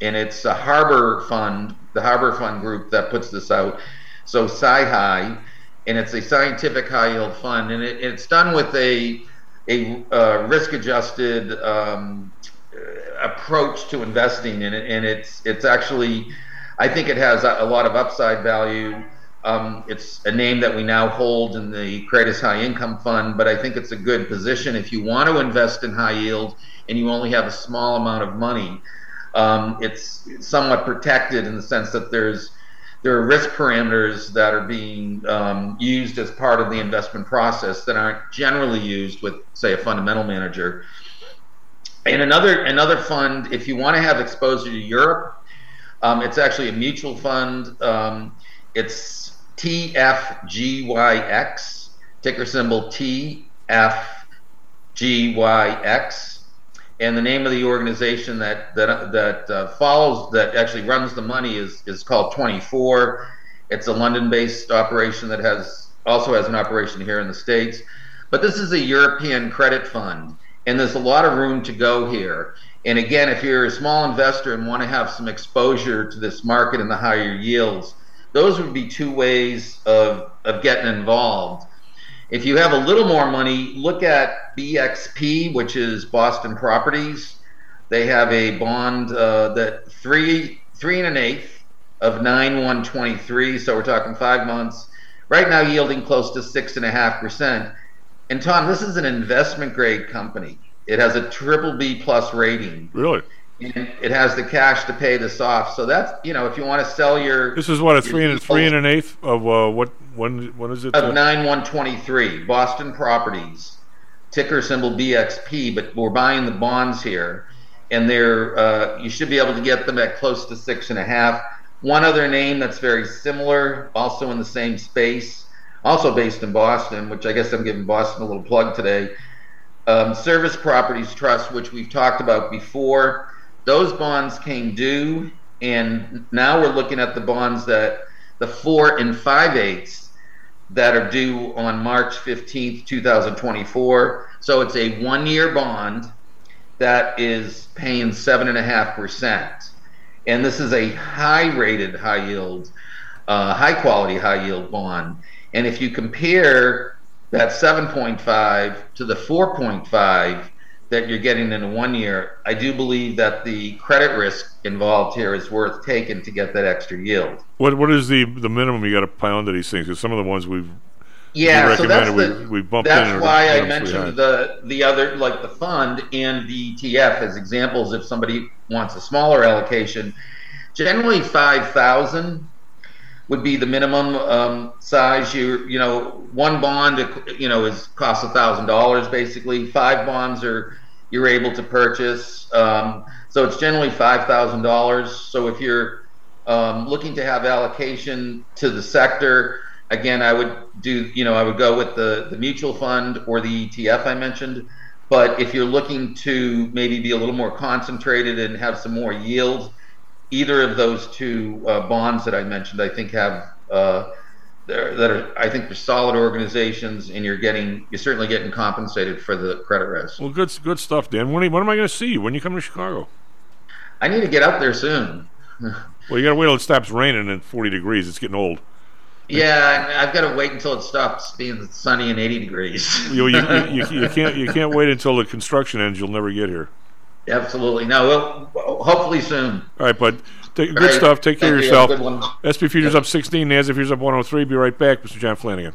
and it's a Harbor Fund, the Harbor Fund group that puts this out. So SciHy and it's a scientific high yield fund, and it, it's done with a a uh, risk adjusted um, approach to investing in it, and it's it's actually I think it has a, a lot of upside value. Um, it's a name that we now hold in the Cratus High Income Fund, but I think it's a good position if you want to invest in high yield and you only have a small amount of money. Um, it's somewhat protected in the sense that there's there are risk parameters that are being um, used as part of the investment process that aren't generally used with, say, a fundamental manager. And another another fund, if you want to have exposure to Europe, um, it's actually a mutual fund. Um, it's TFGYX, ticker symbol TFGYX and the name of the organization that that that uh, follows that actually runs the money is is called 24. It's a London-based operation that has also has an operation here in the states, but this is a European credit fund, and there's a lot of room to go here. And again, if you're a small investor and want to have some exposure to this market and the higher yields, those would be two ways of of getting involved. If you have a little more money, look at BXP, which is Boston Properties. They have a bond uh, that three three and an eighth of nine one twenty three. So we're talking five months. Right now, yielding close to six and a half percent. And Tom, this is an investment grade company. It has a triple B plus rating. Really? And it has the cash to pay this off. So that's you know if you want to sell your. This is what a three and three and an eighth of uh, what when when is it? Of nine one twenty three Boston Properties, ticker symbol BXP. But we're buying the bonds here, and they're uh, you should be able to get them at close to six and a half. One other name that's very similar, also in the same space, also based in Boston, which I guess I'm giving Boston a little plug today. Um, Service Properties Trust, which we've talked about before those bonds came due, and now we're looking at the bonds that the four and five eighths that are due on March 15th, 2024. So it's a one year bond. that is paying seven and a half percent, and this is a high-rated high yield, uh, high-quality high yield bond. And if you compare that 7.5 to the 4.5 that you're getting in one year, I do believe that the credit risk involved here is worth taking to get that extra yield. What what is the the minimum you got to pile into these things? Because some of the ones we've yeah, so that's the, we, we bumped that's why I mentioned the the other like the fund and the ETF as examples. If somebody wants a smaller allocation, generally five thousand would be the minimum um, size. You you know one bond you know is costs a thousand dollars basically. Five bonds are you're able to purchase. Um, so it's generally five thousand dollars. So if you're um, looking to have allocation to the sector, again, I would do you know I would go with the the mutual fund or the ETF I mentioned. But if you're looking to maybe be a little more concentrated and have some more yield either of those two uh, bonds that I mentioned, I think have uh, that are I think they're solid organizations, and you're getting you're certainly getting compensated for the credit risk. Well, good good stuff, Dan. When, when am I going to see you? When you come to Chicago? I need to get up there soon. well, you got to wait till it stops raining and 40 degrees. It's getting old. Yeah, I've got to wait until it stops being sunny and 80 degrees. you, you, you, you, can't you can't wait until the construction ends. You'll never get here. Absolutely. No, well, hopefully soon. All right, bud. Take, good right. stuff. Take care of yourself. SP Futures up 16, NASDAQ Futures up 103. Be right back, Mr. John Flannigan.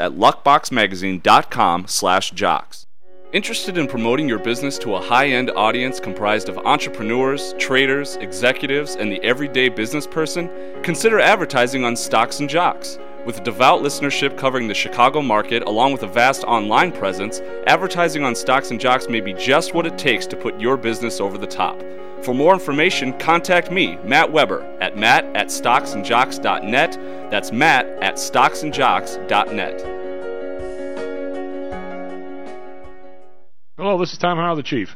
at luckboxmagazine.com/jocks. Interested in promoting your business to a high end audience comprised of entrepreneurs, traders, executives, and the everyday business person? Consider advertising on Stocks and Jocks. With a devout listenership covering the Chicago market, along with a vast online presence, advertising on Stocks and Jocks may be just what it takes to put your business over the top. For more information, contact me, Matt Weber, at matt at stocksandjocks.net. That's matt at stocksandjocks.net. Hello, this is Tom Howell, the Chief.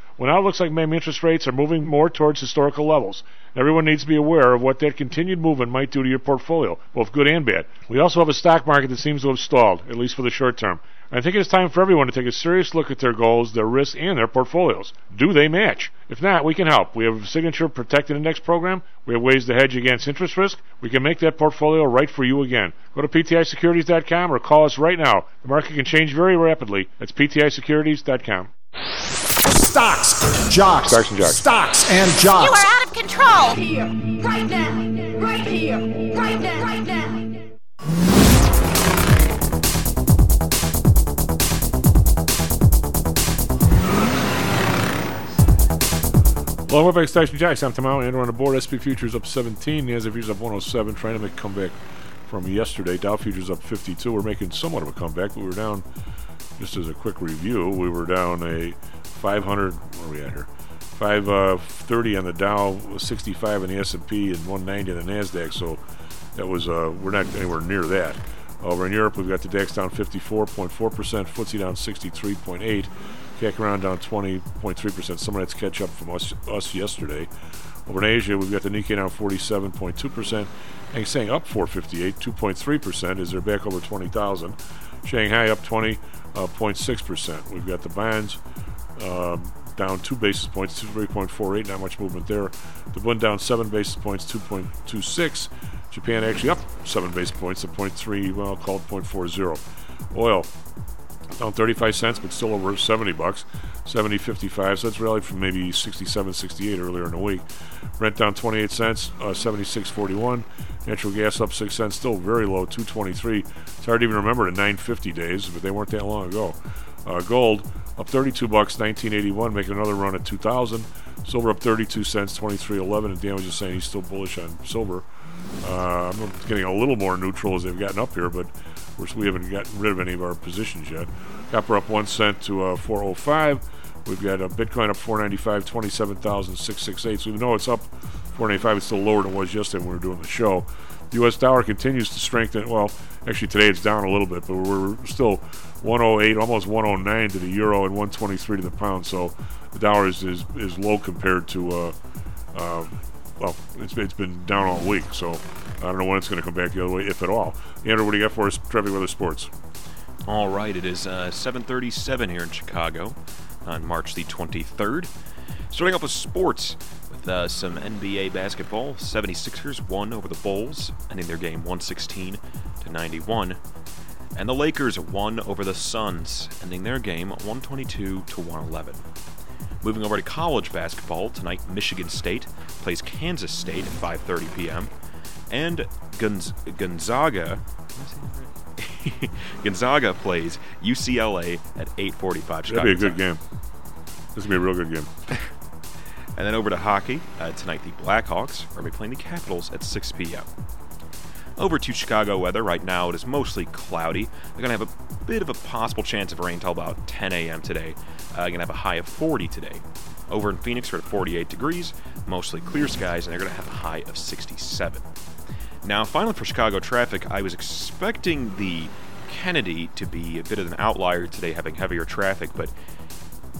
Well, now it looks like maybe interest rates are moving more towards historical levels. Everyone needs to be aware of what that continued movement might do to your portfolio, both good and bad. We also have a stock market that seems to have stalled, at least for the short term. I think it's time for everyone to take a serious look at their goals, their risks, and their portfolios. Do they match? If not, we can help. We have a signature protected index program. We have ways to hedge against interest risk. We can make that portfolio right for you again. Go to PTIsecurities.com or call us right now. The market can change very rapidly. That's PTIsecurities.com. Stocks, jocks, stocks and jocks. Stocks and jocks. You are out of control. Right here, right now, right here, right now, right now. Well, we're back Stocks and Jocks. I'm Tom Howell and we're on the board. SP Futures up 17. NASDAQ Futures up 107, trying to make a comeback from yesterday. Dow Futures up 52. We're making somewhat of a comeback, but we were down, just as a quick review, we were down a 500, where are we at here? 530 uh, on the Dow, 65 on the S&P, and 190 on the NASDAQ. So That was uh, we're not anywhere near that. Over in Europe, we've got the DAX down 54.4%, FTSE down 63.8, CAC around down 20.3%. Some of that's catch up from us, us yesterday. Over in Asia, we've got the Nikkei down 47.2%, Hang Seng up 458, 2.3% as they're back over 20,000. Shanghai up 20.6%. We've got the bonds um, down two basis points, 3.48, not much movement there. The Bund down seven basis points, 2.26. Japan actually up seven basis points, at 0.3, well, called 0.40. Oil down 35 cents, but still over 70 bucks, 70.55. So that's rallied from maybe 67, 68 earlier in the week. Brent down 28 cents, uh, 76.41. Natural gas up six cents, still very low, 223. It's hard to even remember the 950 days, but they weren't that long ago. Uh, gold up 32 bucks, 1981, making another run at 2,000. Silver up 32 cents, 23.11. And Dan was just saying he's still bullish on silver. Uh, I'm getting a little more neutral as they've gotten up here, but of course we haven't gotten rid of any of our positions yet. Copper up one cent to uh, 405. We've got a Bitcoin up 495, 27,668. So even though it's up 495, it's still lower than it was yesterday when we were doing the show. The U.S. dollar continues to strengthen. Well, actually today it's down a little bit, but we're still 108, almost 109 to the euro, and 123 to the pound. So the dollar is is, is low compared to. Uh, uh, well, it's, it's been down all week, so I don't know when it's going to come back the other way, if at all. Andrew, what do you got for us? Traffic weather sports. All right, it is uh, 7:37 here in Chicago on March the 23rd. Starting off with sports with uh, some NBA basketball. 76ers won over the Bulls, ending their game 116 to 91. And the Lakers won over the Suns, ending their game 122 to 111. Moving over to college basketball tonight, Michigan State plays Kansas State at 5:30 p.m. and Gonz- Gonzaga Gonzaga plays UCLA at 8:45. That'll be a good game. This will be a real good game. and then over to hockey uh, tonight, the Blackhawks are going to be playing the Capitals at 6 p.m. Over to Chicago weather. Right now, it is mostly cloudy. They're going to have a bit of a possible chance of rain until about 10 a.m. today. Uh, going to have a high of 40 today. Over in Phoenix, we're at 48 degrees, mostly clear skies, and they're going to have a high of 67. Now, finally for Chicago traffic, I was expecting the Kennedy to be a bit of an outlier today, having heavier traffic, but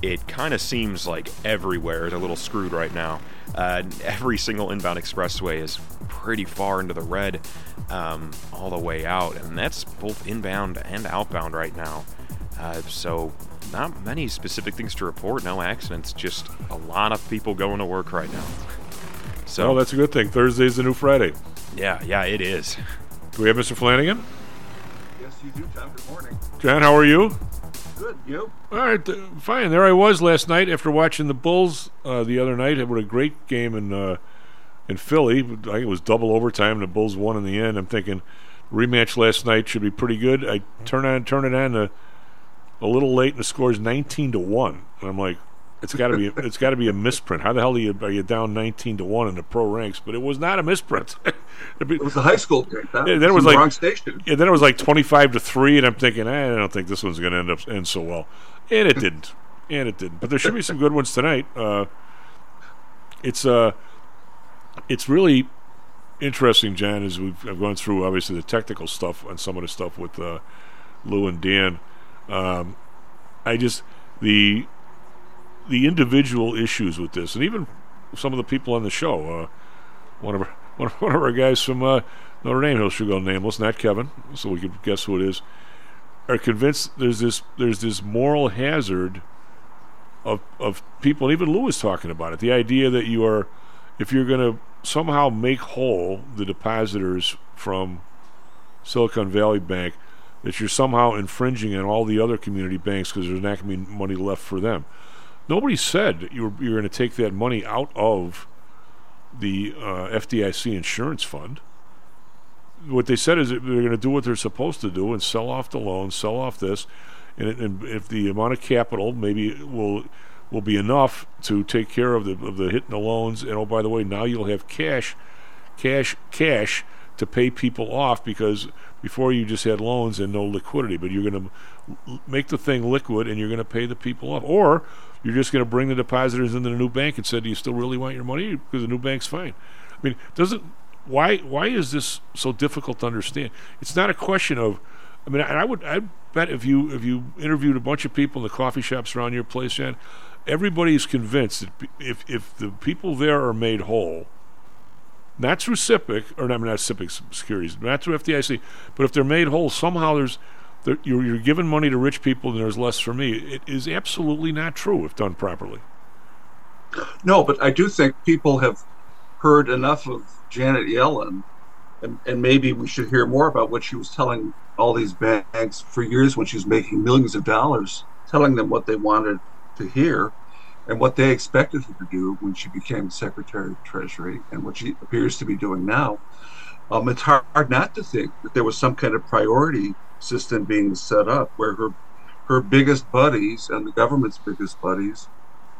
it kind of seems like everywhere is a little screwed right now. Uh, every single inbound expressway is pretty far into the red um, all the way out, and that's both inbound and outbound right now. Uh, so, not many specific things to report. No accidents, just a lot of people going to work right now. So, oh, that's a good thing. Thursday's the new Friday. Yeah, yeah, it is. Do we have Mr. Flannigan? Yes, you do, John. Good morning. John, how are you? Good. You? All right, uh, fine. There I was last night after watching the Bulls uh, the other night. It was a great game in uh, in Philly. I think it was double overtime. The Bulls won in the end. I'm thinking rematch last night should be pretty good. I turn on turn it on a, a little late, and the score is 19 to one. And I'm like, it's got to be it's got to be a misprint. How the hell are you, are you down 19 to one in the pro ranks? But it was not a misprint. it was a high school game. Yeah, then it was like wrong station. Yeah, then it was like 25 to three, and I'm thinking, eh, I don't think this one's going to end up end so well, and it didn't, and it didn't. But there should be some good ones tonight. Uh, it's uh, it's really interesting, John, as we've I've gone through obviously the technical stuff and some of the stuff with uh, Lou and Dan. Um, I just the the individual issues with this, and even some of the people on the show. Uh, one of our one of our guys from uh, Notre Dame, he'll should go nameless, not Kevin, so we could guess who it is. Are convinced there's this there's this moral hazard of of people, and even Lewis talking about it. The idea that you are, if you're going to somehow make whole the depositors from Silicon Valley Bank, that you're somehow infringing on all the other community banks because there's not going to be money left for them. Nobody said you were, you were going to take that money out of the uh, FDIC insurance fund. What they said is they're going to do what they're supposed to do and sell off the loans, sell off this, and, and if the amount of capital maybe will will be enough to take care of the of the hit in the loans, and oh by the way, now you'll have cash, cash, cash to pay people off because before you just had loans and no liquidity, but you're going to make the thing liquid and you're going to pay the people off, or you're just going to bring the depositors into the new bank and say, "Do you still really want your money?" Because the new bank's fine. I mean, doesn't why why is this so difficult to understand? It's not a question of. I mean, I, I would I bet if you if you interviewed a bunch of people in the coffee shops around your place, Jan, everybody's convinced that if if the people there are made whole, not through SIPC or not, not SIPC securities, not through FDIC, but if they're made whole, somehow there's there, you're, you're giving money to rich people and there's less for me. It is absolutely not true if done properly. No, but I do think people have heard enough of Janet Yellen, and, and maybe we should hear more about what she was telling all these banks for years when she was making millions of dollars, telling them what they wanted to hear and what they expected her to do when she became Secretary of Treasury and what she appears to be doing now. Um, it's hard, hard not to think that there was some kind of priority system being set up where her her biggest buddies and the government's biggest buddies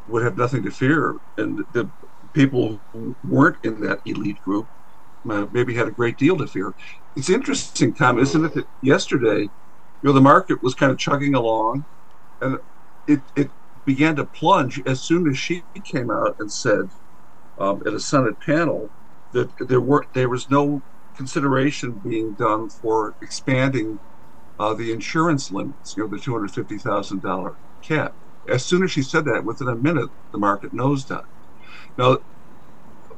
would have nothing to fear, and the people who weren't in that elite group uh, maybe had a great deal to fear. It's interesting, Tom, isn't it? That yesterday, you know, the market was kind of chugging along, and it it began to plunge as soon as she came out and said um, at a Senate panel that there were there was no consideration being done for expanding uh, the insurance limits, you know, the two hundred fifty thousand dollar cap. As soon as she said that, within a minute, the market nosedived. Now,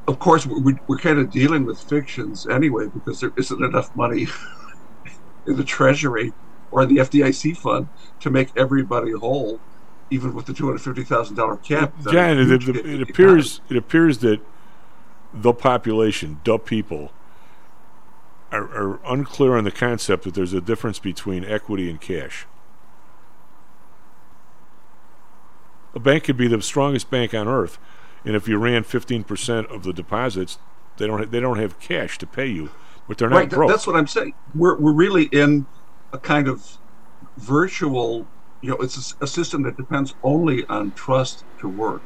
of course, we're, we're kind of dealing with fictions anyway because there isn't enough money in the Treasury or the FDIC fund to make everybody whole, even with the two hundred fifty thousand dollar cap. Jan, it, it, it appears it appears that the population, the people, are, unclear on the concept that there's a difference between equity and cash. A bank could be the strongest bank on earth, and if you ran 15% of the deposits, they don't ha- they don't have cash to pay you, but they're not right, broke. that's what I'm saying. We're we're really in a kind of virtual. You know, it's a system that depends only on trust to work,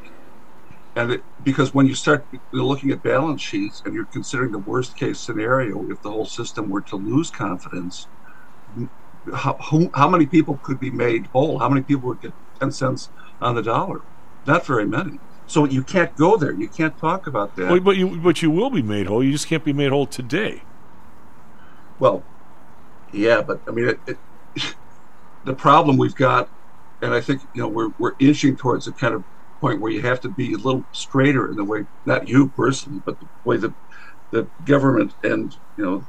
and it, because when you start looking at balance sheets and you're considering the worst case scenario, if the whole system were to lose confidence, how, who, how many people could be made whole? How many people would get 10 cents on the dollar? Not very many. So you can't go there. You can't talk about that. Well, but you but you will be made whole. You just can't be made whole today. Well, yeah, but I mean, it, it, the problem we've got, and I think you know we're we're inching towards a kind of point where you have to be a little straighter in the way, not you personally, but the way that the government and you know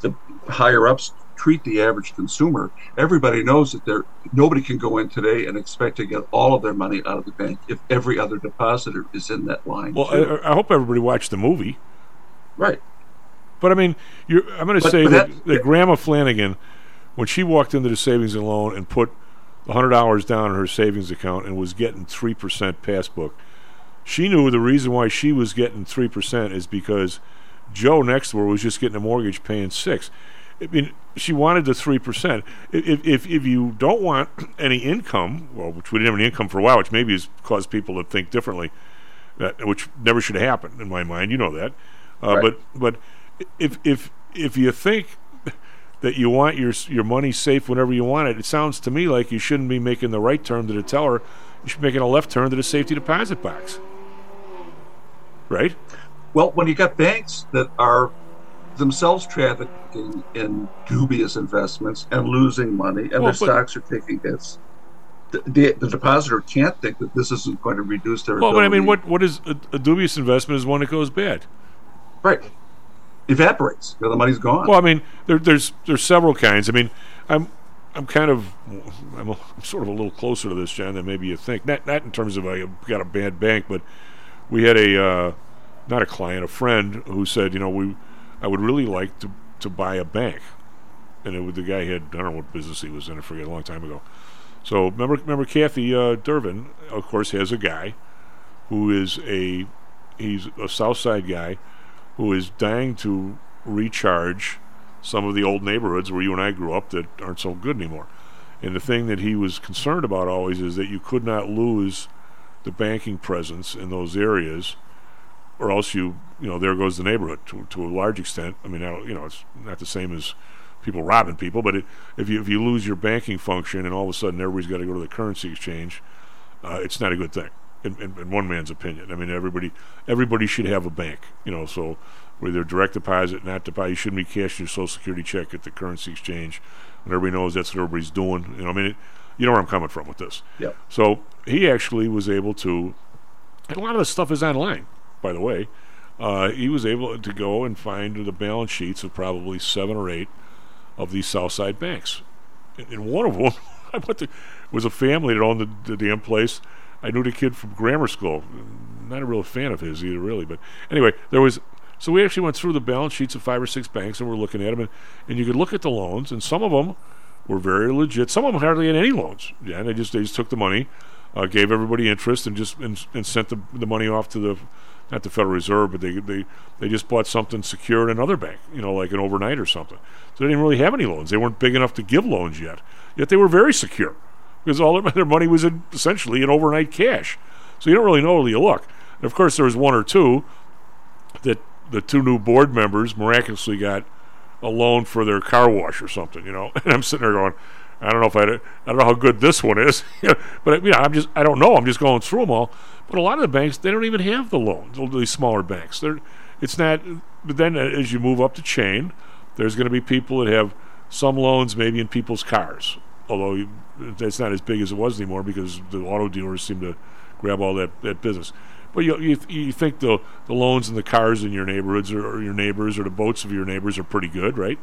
the higher ups treat the average consumer. Everybody knows that there nobody can go in today and expect to get all of their money out of the bank if every other depositor is in that line. Well. I, I hope everybody watched the movie. Right. But I mean, you're, I'm going to say but that, that- that Grandma Flannigan, when she walked into the savings and loan and put hundred dollars down in her savings account and was getting three percent passbook, she knew the reason why she was getting three percent is because Joe next to her was just getting a mortgage paying six. I mean, she wanted the three percent. If, if if you don't want any income, well, which we didn't have any income for a while, which maybe has caused people to think differently, that which never should have happened in my mind. You know that, uh, Right. but but if if if you think that you want your your money safe whenever you want it, it sounds to me like you shouldn't be making the right turn to the teller. You should be making a left turn to the safety deposit box. Right? Well, when you got banks that are themselves trafficking in dubious investments and losing money, and Well, their stocks are taking hits, the, the, the depositor can't think that this isn't going to reduce their. Well, but I mean, what what is a, a dubious investment is one that goes bad. Right. Evaporates. The money's gone. Well, I mean, there, there's there's several kinds. I mean, I'm I'm kind of I'm, a, I'm sort of a little closer to this, John, than maybe you think. Not not in terms of I got a bad bank, but we had a uh, not a client, a friend who said, you know, we I would really like to to buy a bank, and it, the guy had I don't know what business he was in. I forget a long time ago. So remember remember Kathy uh, Durbin, of course, has a guy who is a he's a South Side guy who is dying to recharge some of the old neighborhoods where you and I grew up that aren't so good anymore. And the thing that he was concerned about always is that you could not lose the banking presence in those areas, or else you, you know, there goes the neighborhood to, to a large extent. I mean, I you know, it's not the same as people robbing people, but it, if you if you lose your banking function and all of a sudden everybody's got to go to the currency exchange, uh, it's not a good thing. In, in, in one man's opinion, I mean, everybody everybody should have a bank, you know. So whether direct deposit, not deposit. You shouldn't be cashing your Social Security check at the currency exchange, and everybody knows that's what everybody's doing. You know, I mean, it, you know where I'm coming from with this. Yep. So he actually was able to, and a lot of the stuff is online, by the way. Uh, he was able to go and find the balance sheets of probably seven or eight of these Southside banks. And, and one of them, I went to, was a family that owned the, the damn place. I knew the kid from grammar school. Not a real fan of his either, really. But anyway, there was. So we actually went through the balance sheets of five or six banks, and we're looking at them, and, and you could look at the loans, and some of them were very legit. Some of them hardly had any loans. Yeah, they just they just took the money, uh, gave everybody interest, and just and, and sent the, the money off to the not the Federal Reserve, but they they they just bought something secure in another bank, you know, like an overnight or something. So they didn't really have any loans. They weren't big enough to give loans yet. Yet they were very secure because all their, money was in, essentially in overnight cash. So you don't really know till you look. And of course, there was one or two that the two new board members miraculously got a loan for their car wash or something, you know. And I'm sitting there going, I don't know if I, I don't know how good this one is, but you know, I'm just, I don't know. I'm just going through them all. But a lot of the banks, they don't even have the loans. These smaller banks, they're, it's not. But then uh, as you move up the chain, there's going to be people that have some loans maybe in people's cars, although that's not as big as it was anymore because the auto dealers seem to grab all that, that business. But you, you, you think the, the loans and the cars in your neighborhoods or, or your neighbors or the boats of your neighbors are pretty good, right?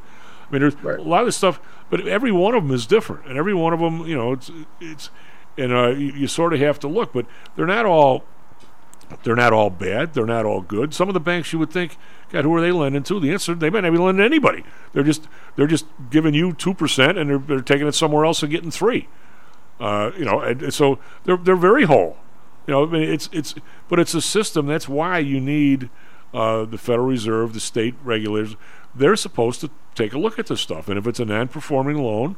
I mean, there's right. a lot of stuff, but every one of them is different, and every one of them, you know, it's it's, and uh, you, you sort of have to look, but they're not all they're not all bad. They're not all good. Some of the banks you would think, God, who are they lending to? The answer, they might not be lending to anybody. They're just they're just giving you two percent, and they're, they're taking it somewhere else and getting three. Uh, you know, and, and so they're they're very whole. You know, I mean, it's it's but it's a system. That's why you need uh, the Federal Reserve, the state regulators. They're supposed to take a look at this stuff, and if it's a non-performing loan,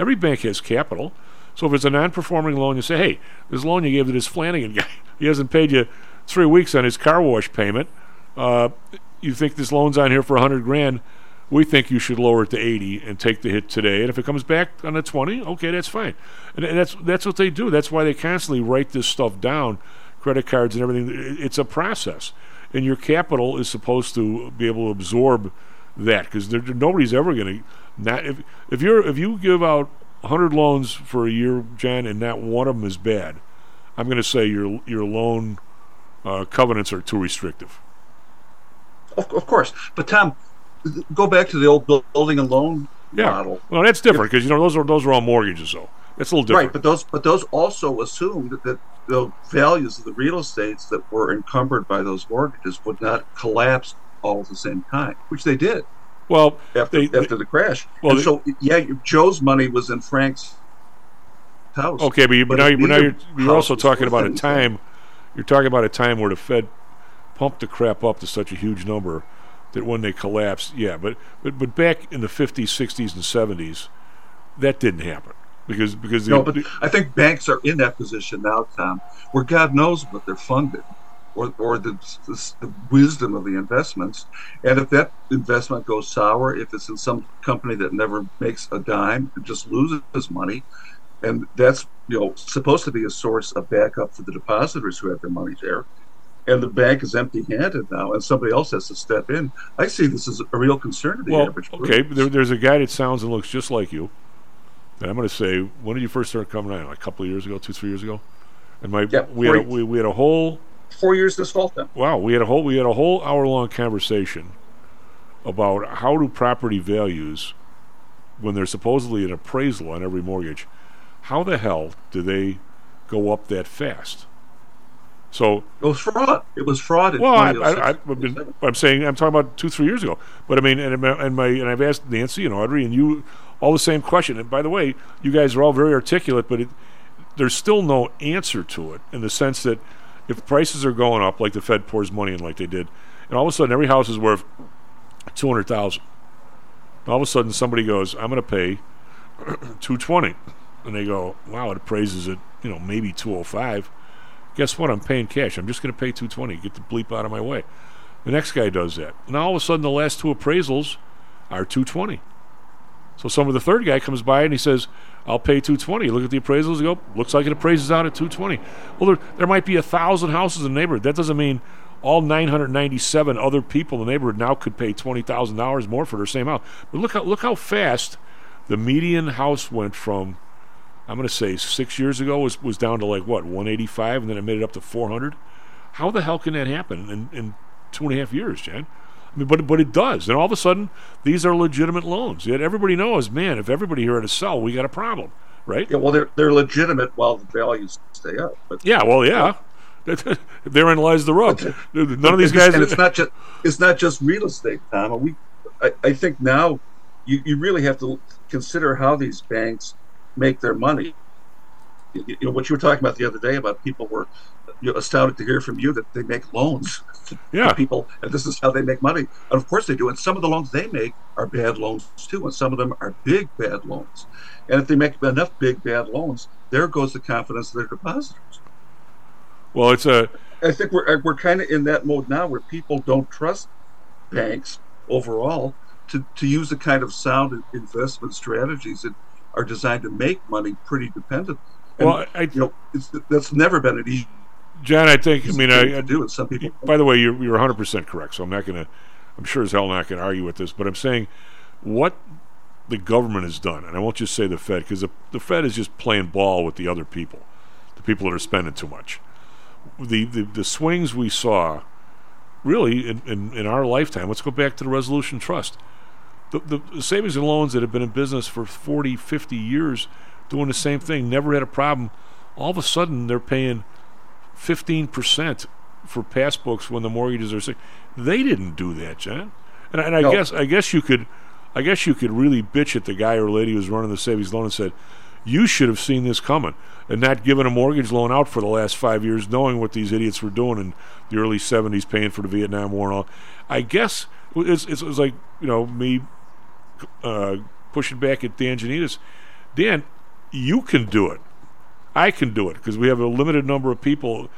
every bank has capital. So if it's a non-performing loan, you say, "Hey, this loan you gave to this Flannigan guy, he hasn't paid you three weeks on his car wash payment. Uh, you think this loan's on here for a hundred grand? We think you should lower it to eighty and take the hit today. And if it comes back on the twenty, okay, that's fine. And, and that's that's what they do. That's why they constantly write this stuff down, credit cards and everything. It's a process, and your capital is supposed to be able to absorb that because nobody's ever going to not if if you're if you give out 100 loans for a year, Jan, and not one of them is bad, I'm going to say your your loan uh, covenants are too restrictive. Of, of course, but Tom, go back to the old building and loan yeah. model. Well, that's different because you know those are those are all mortgages, though. That's a little different. Right, but those but those also assumed that the values of the real estates that were encumbered by those mortgages would not collapse all at the same time, which they did. Well, after, they, after the crash. Well, so yeah, Joe's money was in Frank's house. Okay, but, you, but now, you, now you're, you're also talking about a time. You're talking about a time where the Fed pumped the crap up to such a huge number that when they collapsed, yeah, but but but back in the 50s, 60s, and 70s, that didn't happen because because no, but I think banks are in that position now, Tom, where God knows what they're funded or, or the, the, the, wisdom of the investments. And if that investment goes sour, if it's in some company that never makes a dime and just loses money, and that's you know supposed to be a source of backup for the depositors who have their money there, and the bank is empty-handed now, and somebody else has to step in. I see this as a real concern to the well, average. Person. Okay, there, there's a guy that sounds and looks just like you. And I'm going to say, when did you first start coming? Like a couple of years ago, two, three years ago. And my yeah, we had a, we, we had a whole four years this fall. Then. Wow, we had a whole we had a whole hour long conversation about how do property values, when there's supposedly an appraisal on every mortgage, how the hell do they go up that fast? So it was fraud. It was fraud. well, I, oh been. I'm saying I'm talking about two, three years ago. But I mean, and, and my and I've asked Nancy and Audrey and you all the same question. And by the way, you guys are all very articulate, but it, there's still no answer to it in the sense that if prices are going up, like the Fed pours money in, like they did, and all of a sudden every house is worth two hundred thousand. All of a sudden somebody goes, "I'm going to pay two twenty, and they go, "Wow, it appraises at you know maybe two hundred five. Guess what? I'm paying cash. I'm just going to pay two twenty. Get the bleep out of my way. The next guy does that. Now all of a sudden the last two appraisals are two twenty. So some of the third guy comes by and he says, I'll pay 220. look at the appraisals go, looks like it appraises out at 220. Well, there, there might be a thousand houses in the neighborhood. That doesn't mean all 997 other people in the neighborhood now could pay twenty thousand dollars more for their same house. But look how look how fast the median house went from I'm going to say six years ago was, was down to like what 185, and then I made it up to 400. How the hell can that happen in, in two and a half years, Jan? I mean, but but it does, and all of a sudden these are legitimate loans. Yet everybody knows, man, if everybody here had to sell, we got a problem, right? Yeah, well, they're they're legitimate while the values stay up. But yeah, well, yeah. Therein lies the rub. None of these guys. And it's not just it's not just real estate, Tom. We, I, I think now, you, you really have to consider how these banks make their money. You know what you were talking about the other day about people were you know, astounded to hear from you that they make loans yeah. to people, and this is how they make money. And of course they do. And some of the loans they make are bad loans too, and some of them are big bad loans. And if they make enough big bad loans, there goes the confidence of their depositors. Well, it's a. I think we're we're kind of in that mode now where people don't trust banks overall to, to use the kind of sound investment strategies that are designed to make money pretty dependent. And, well, I, you know, it's, that's never been an easy. John, I think. I mean, I, I do it. Some people. By the way, you're you're 100 percent correct. So I'm not going to. I'm sure as hell not going to argue with this, but I'm saying what the government has done, and I won't just say the Fed because the, the Fed is just playing ball with the other people, the people that are spending too much. The the, the swings we saw, really in, in, in our lifetime. Let's go back to the Resolution Trust the, the savings and loans that have been in business for 40, 50 years doing the same thing, never had a problem. All of a sudden, they're paying 15% for passbooks when the mortgages are sick. They didn't do that, John. And, and I No. guess I guess you could I guess you could really bitch at the guy or lady who's running the savings loan and said, "You should have seen this coming and not given a mortgage loan out for the last five years, knowing what these idiots were doing in the early '70s, paying for the Vietnam War and all." I guess it's it's, it's like you know me uh, pushing back at Dan Johnedis. Dan, you can do it. I can do it because we have a limited number of people.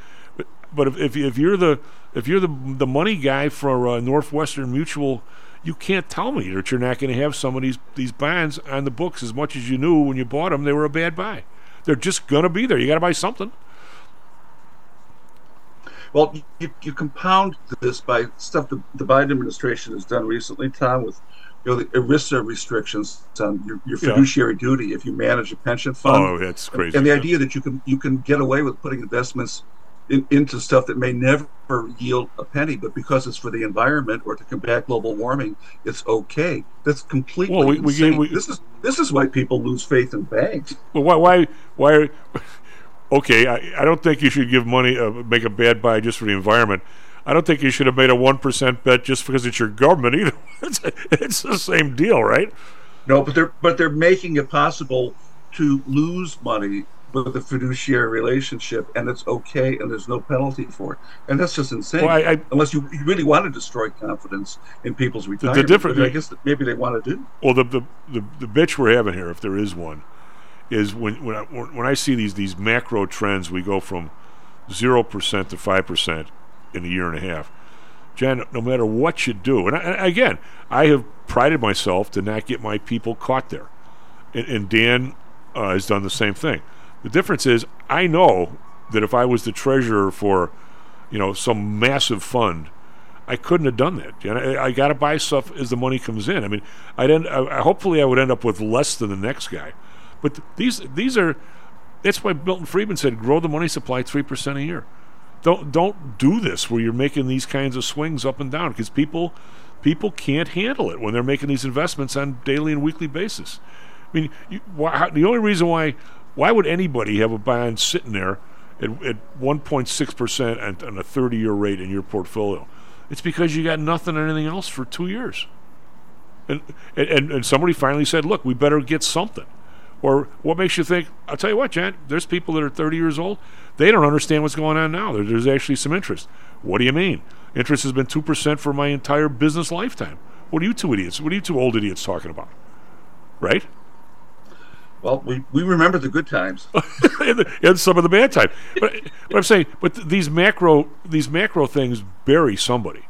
But, if, if if you're the if you're the the money guy for uh, Northwestern Mutual, you can't tell me that you're not going to have some of these these bonds on the books as much as you knew when you bought them. They were a bad buy. They're just going to be there. You got to buy something. Well, you, you compound this by stuff the, the Biden administration has done recently, Tom, with you know the ERISA restrictions on your, your Yeah. fiduciary duty if you manage a pension fund. Oh, that's crazy, And the yeah. idea that you can you can get away with putting investments in, into stuff that may never yield a penny, but because it's for the environment or to combat global warming, it's okay. That's completely Well, we- we insane. gave- we- this is this is why people lose faith in banks. Well, why? Why? Why? Okay, I, I don't think you should give money, uh, make a bad buy just for the environment. I don't think you should have made a one percent bet just because it's your government either. it's, it's the same deal, right? No, but they're but they're making it possible to lose money with the fiduciary relationship, and it's okay, and there's no penalty for it, and that's just insane. Well, I- I- Unless you, you really want to destroy confidence in people's retirement, The difference- which I guess that maybe they want to do. Well, the, the the the bitch we're having here, if there is one, is when when I, when I see these these macro trends, we go from zero percent to five percent in a year and a half. Jen, no matter what you do, and, I, and again, I have prided myself to not get my people caught there, and, and Dan uh, has done the same thing. The difference is, I know that if I was the treasurer for, you know, some massive fund, I couldn't have done that. You know, I, I got to buy stuff as the money comes in. I mean, I'd end, I, hopefully I would end up with less than the next guy, but th- these these are. That's why Milton Friedman said, "Grow the money supply three percent a year." Don't don't do this where you're making these kinds of swings up and down because people people can't handle it when they're making these investments on daily and weekly basis. I mean, you, how, the only reason why why would anybody have a bond sitting there at, at 1.6 percent on a 30 year rate in your portfolio? It's because you got nothing or anything else for two years. And, and and somebody finally said, "Look, we better get something." Or what makes you think? I'll tell you what, Jan. There's people that are 30 years old. They don't understand what's going on now. There, there's actually some interest. What do you mean? Interest has been two percent for my entire business lifetime. What are you two idiots? What are you two old idiots talking about? Right? Well, we, we remember the good times. and, the- and some of the bad times. But, but I'm saying, but th- these macro these macro things bury somebody.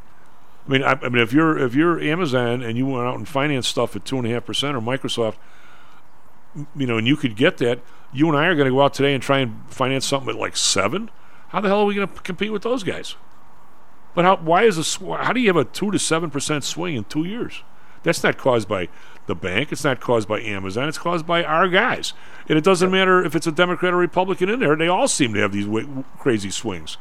I mean, I, I mean, if you're if you're Amazon and you went out and financed stuff at two and a half percent, or Microsoft, you know, and you could get that, you and I are going to go out today and try and finance something at like seven. How the hell are we going to compete with those guys? But how, why is a sw- how do you have a two to seven percent swing in two years? That's not caused by the bank. It's not caused by Amazon. It's caused by our guys. And it doesn't matter if it's a Democrat or Republican in there. They all seem to have these w- crazy swings.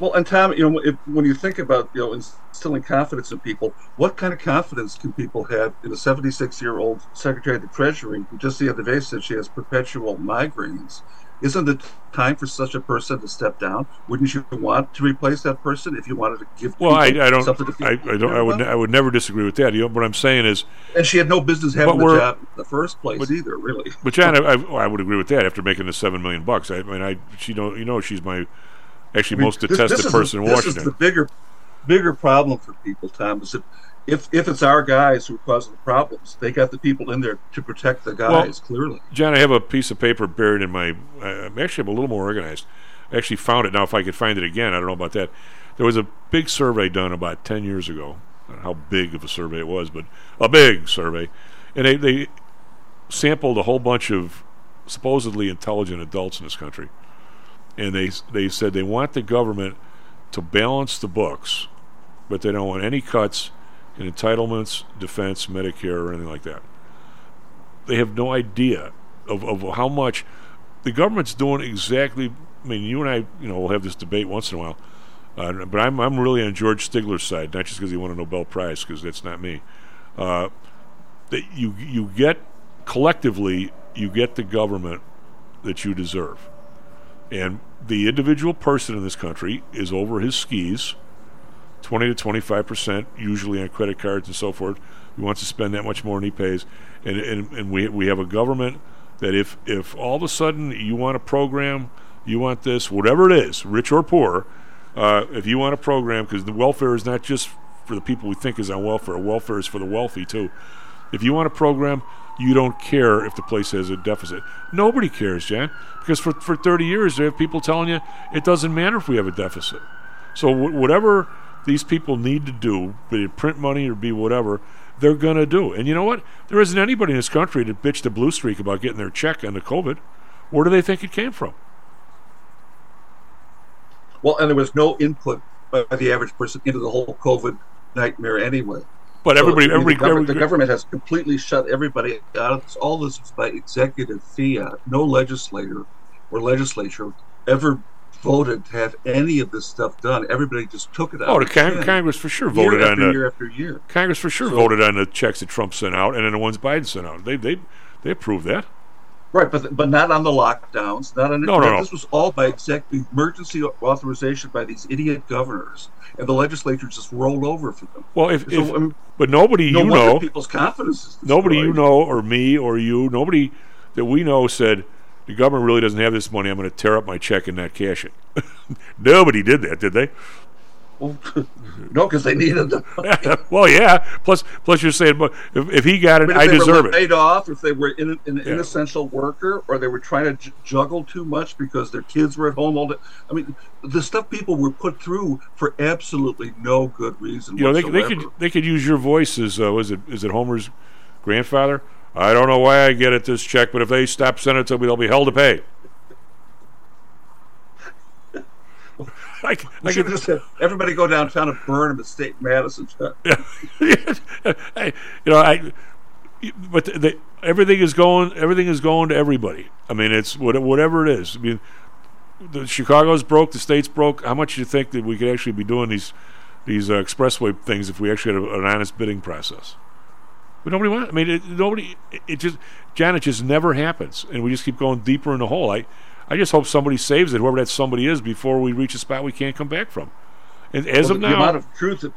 Well, and Tom, you know, if, when you think about you know instilling confidence in people, what kind of confidence can people have in a 76-year-old Secretary of the Treasury who just the other day said she has perpetual migraines? Isn't it time for such a person to step down? Wouldn't you want to replace that person if you wanted to give? Well, I, people I don't. something to feel I, I don't. I would. about? I would never disagree with that. You know, what I'm saying is, And she had no business having the job in the first place either, really. But John, I, I, I would agree with that. After making the seven million bucks, I mean, I she don't. You know, she's my actually I mean, most detested this is person the, in this Washington. is the bigger, bigger problem for people, Tom. Is that if if it's our guys who are causing the problems, they got the people in there to protect the guys. clearly, John, I have a piece of paper buried in my. Uh, actually, I'm a little more organized. I actually found it now. If I could find it again, I don't know about that. There was a big survey done about ten years ago. I don't know how big of a survey it was, but a big survey, and they they sampled a whole bunch of supposedly intelligent adults in this country, and they they said they want the government to balance the books, but they don't want any cuts in entitlements, defense, Medicare, or anything like that. They have no idea of, of how much the government's doing exactly. I mean, you and I, you know, we'll have this debate once in a while, uh, but I'm I'm really on George Stigler's side, not just because he won a Nobel Prize, because that's not me. Uh, that you you get collectively, you get the government that you deserve, and the individual person in this country is over his skis. 20 to 25 percent, usually on credit cards and so forth. He wants to spend that much more than he pays, and and, and we we have a government that if if all of a sudden you want a program, you want this, whatever it is, rich or poor, uh, if you want a program, because the welfare is not just for the people we think is on welfare. Welfare is for the wealthy too. If you want a program, you don't care if the place has a deficit. Nobody cares, Jan, because for for 30 years they have people telling you it doesn't matter if we have a deficit. So wh- whatever these people need to do, be it print money or be whatever, they're going to do. And you know what? There isn't anybody in this country that bitched a blue streak about getting their check on the COVID. Where do they think it came from? well, and there was no input by the average person into the whole COVID nightmare anyway. But everybody- I mean, everybody- the, government, every- the government has completely shut everybody out. of this. All this is by executive fiat. No legislator or legislature ever voted to have any of this stuff done. Everybody just took it out. Oh, the Congress for sure voted on after the year after year. Congress for sure So- voted on the checks that Trump sent out, and then the ones Biden sent out. They they they approved that. Right, but but not on the lockdowns. Not on No, no, no. This was all by executive emergency authorization by these idiot governors, and the legislature just rolled over for them. Well, if, So, if um, but nobody no you know, people's confidence nobody you know, or me, or you, nobody that we know said the government really doesn't have this money. I'm going to tear up my check and not cash it. nobody did that, did they? No, because they needed them. well, yeah. Plus, plus you're saying, but if, if he got it, mean, I if they deserve were it. Paid off, if they were in, an- an Yeah. inessential worker, or they were trying to j- juggle too much because their kids were at home all day. I mean, the stuff people were put through for absolutely no good reason. You know, they, they could they could use your voice as uh, was it is it Homer's grandfather? I don't know why I get it this check, but if they stop sending it to me, they'll be held to pay. like, We should have had everybody go downtown and burn them at State Madison. Hey, you know, I. But the, the, everything is going. Everything is going to everybody. I mean, it's whatever it is. I mean, the Chicago's broke. The state's broke. How much do you think that we could actually be doing these these uh, expressway things if we actually had a, an honest bidding process? But nobody wants. I mean, it, nobody. It, it just, John, it just never happens, and we just keep going deeper in the hole. I, I just hope somebody saves it, whoever that somebody is, before we reach a spot we can't come back from. And as Well, of the, now, the amount of truth that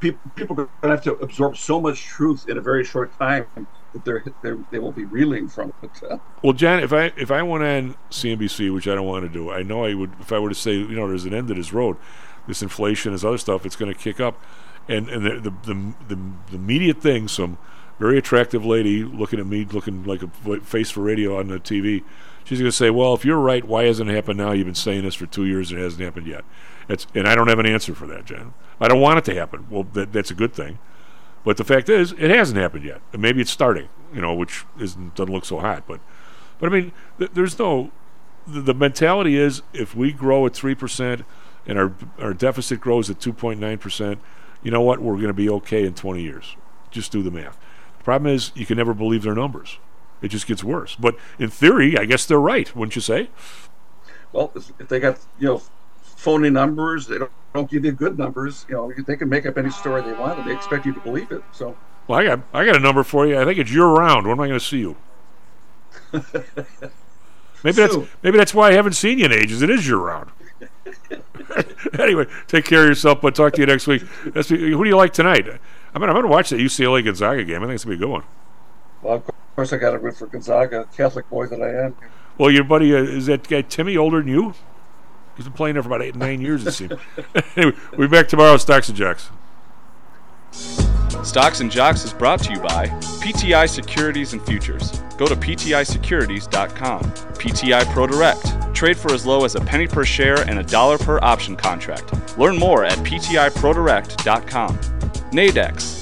people, people are going to have to absorb so much truth in a very short time that they're, they're they will be reeling from it. Well, John, if I if I went on CNBC, which I don't want to do, I know I would. If I were to say, you know, there's an end to this road, this inflation, this other stuff, it's going to kick up, and and the the, the the the immediate thing, some very attractive lady looking at me, looking like a face for radio on the TV, she's going to say, well, if you're right, why hasn't it happened now? You've been saying this for two years, and it hasn't happened yet. It's and I don't have an answer for that, Jen. I don't want it to happen. Well, that, that's a good thing. But the fact is, it hasn't happened yet. And maybe it's starting, you know, which doesn't look so hot. But, but I mean, th- there's no. The, the mentality is if we grow at three percent, and our our deficit grows at 2.9 percent, you know what? We're going to be okay in 20 years. Just do the math. The problem is you can never believe their numbers. It just gets worse. But in theory, I guess they're right, wouldn't you say? Well, if they got you know phony numbers, they don't, don't give you good numbers. You know, they can make up any story they want, and they expect you to believe it. So. Well, I got I got a number for you. I think it's year round. When am I going to see you? maybe that's maybe that's why I haven't seen you in ages. It is year round. anyway, take care of yourself. But talk to you next week. That's, who do you like tonight? I mean, I'm going to watch that UCLA Gonzaga game. I think it's going to be a good one. Well, of course, I got to root for Gonzaga, Catholic boy that I am. Well, your buddy uh, is that guy Timmy older than you? He's been playing there for about eight, nine years, it seems. anyway, we'll be back tomorrow. Stocks and Jocks. Stocks and Jocks is brought to you by PTI Securities and Futures. Go to PTIsecurities.com. PTI ProDirect. Trade for as low as a penny per share and a dollar per option contract. Learn more at PTIProDirect.com. Nadex,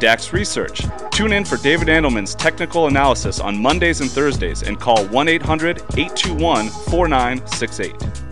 DAX Research. Tune in for David Andelman's technical analysis on Mondays and Thursdays and call 1 800 821 4968.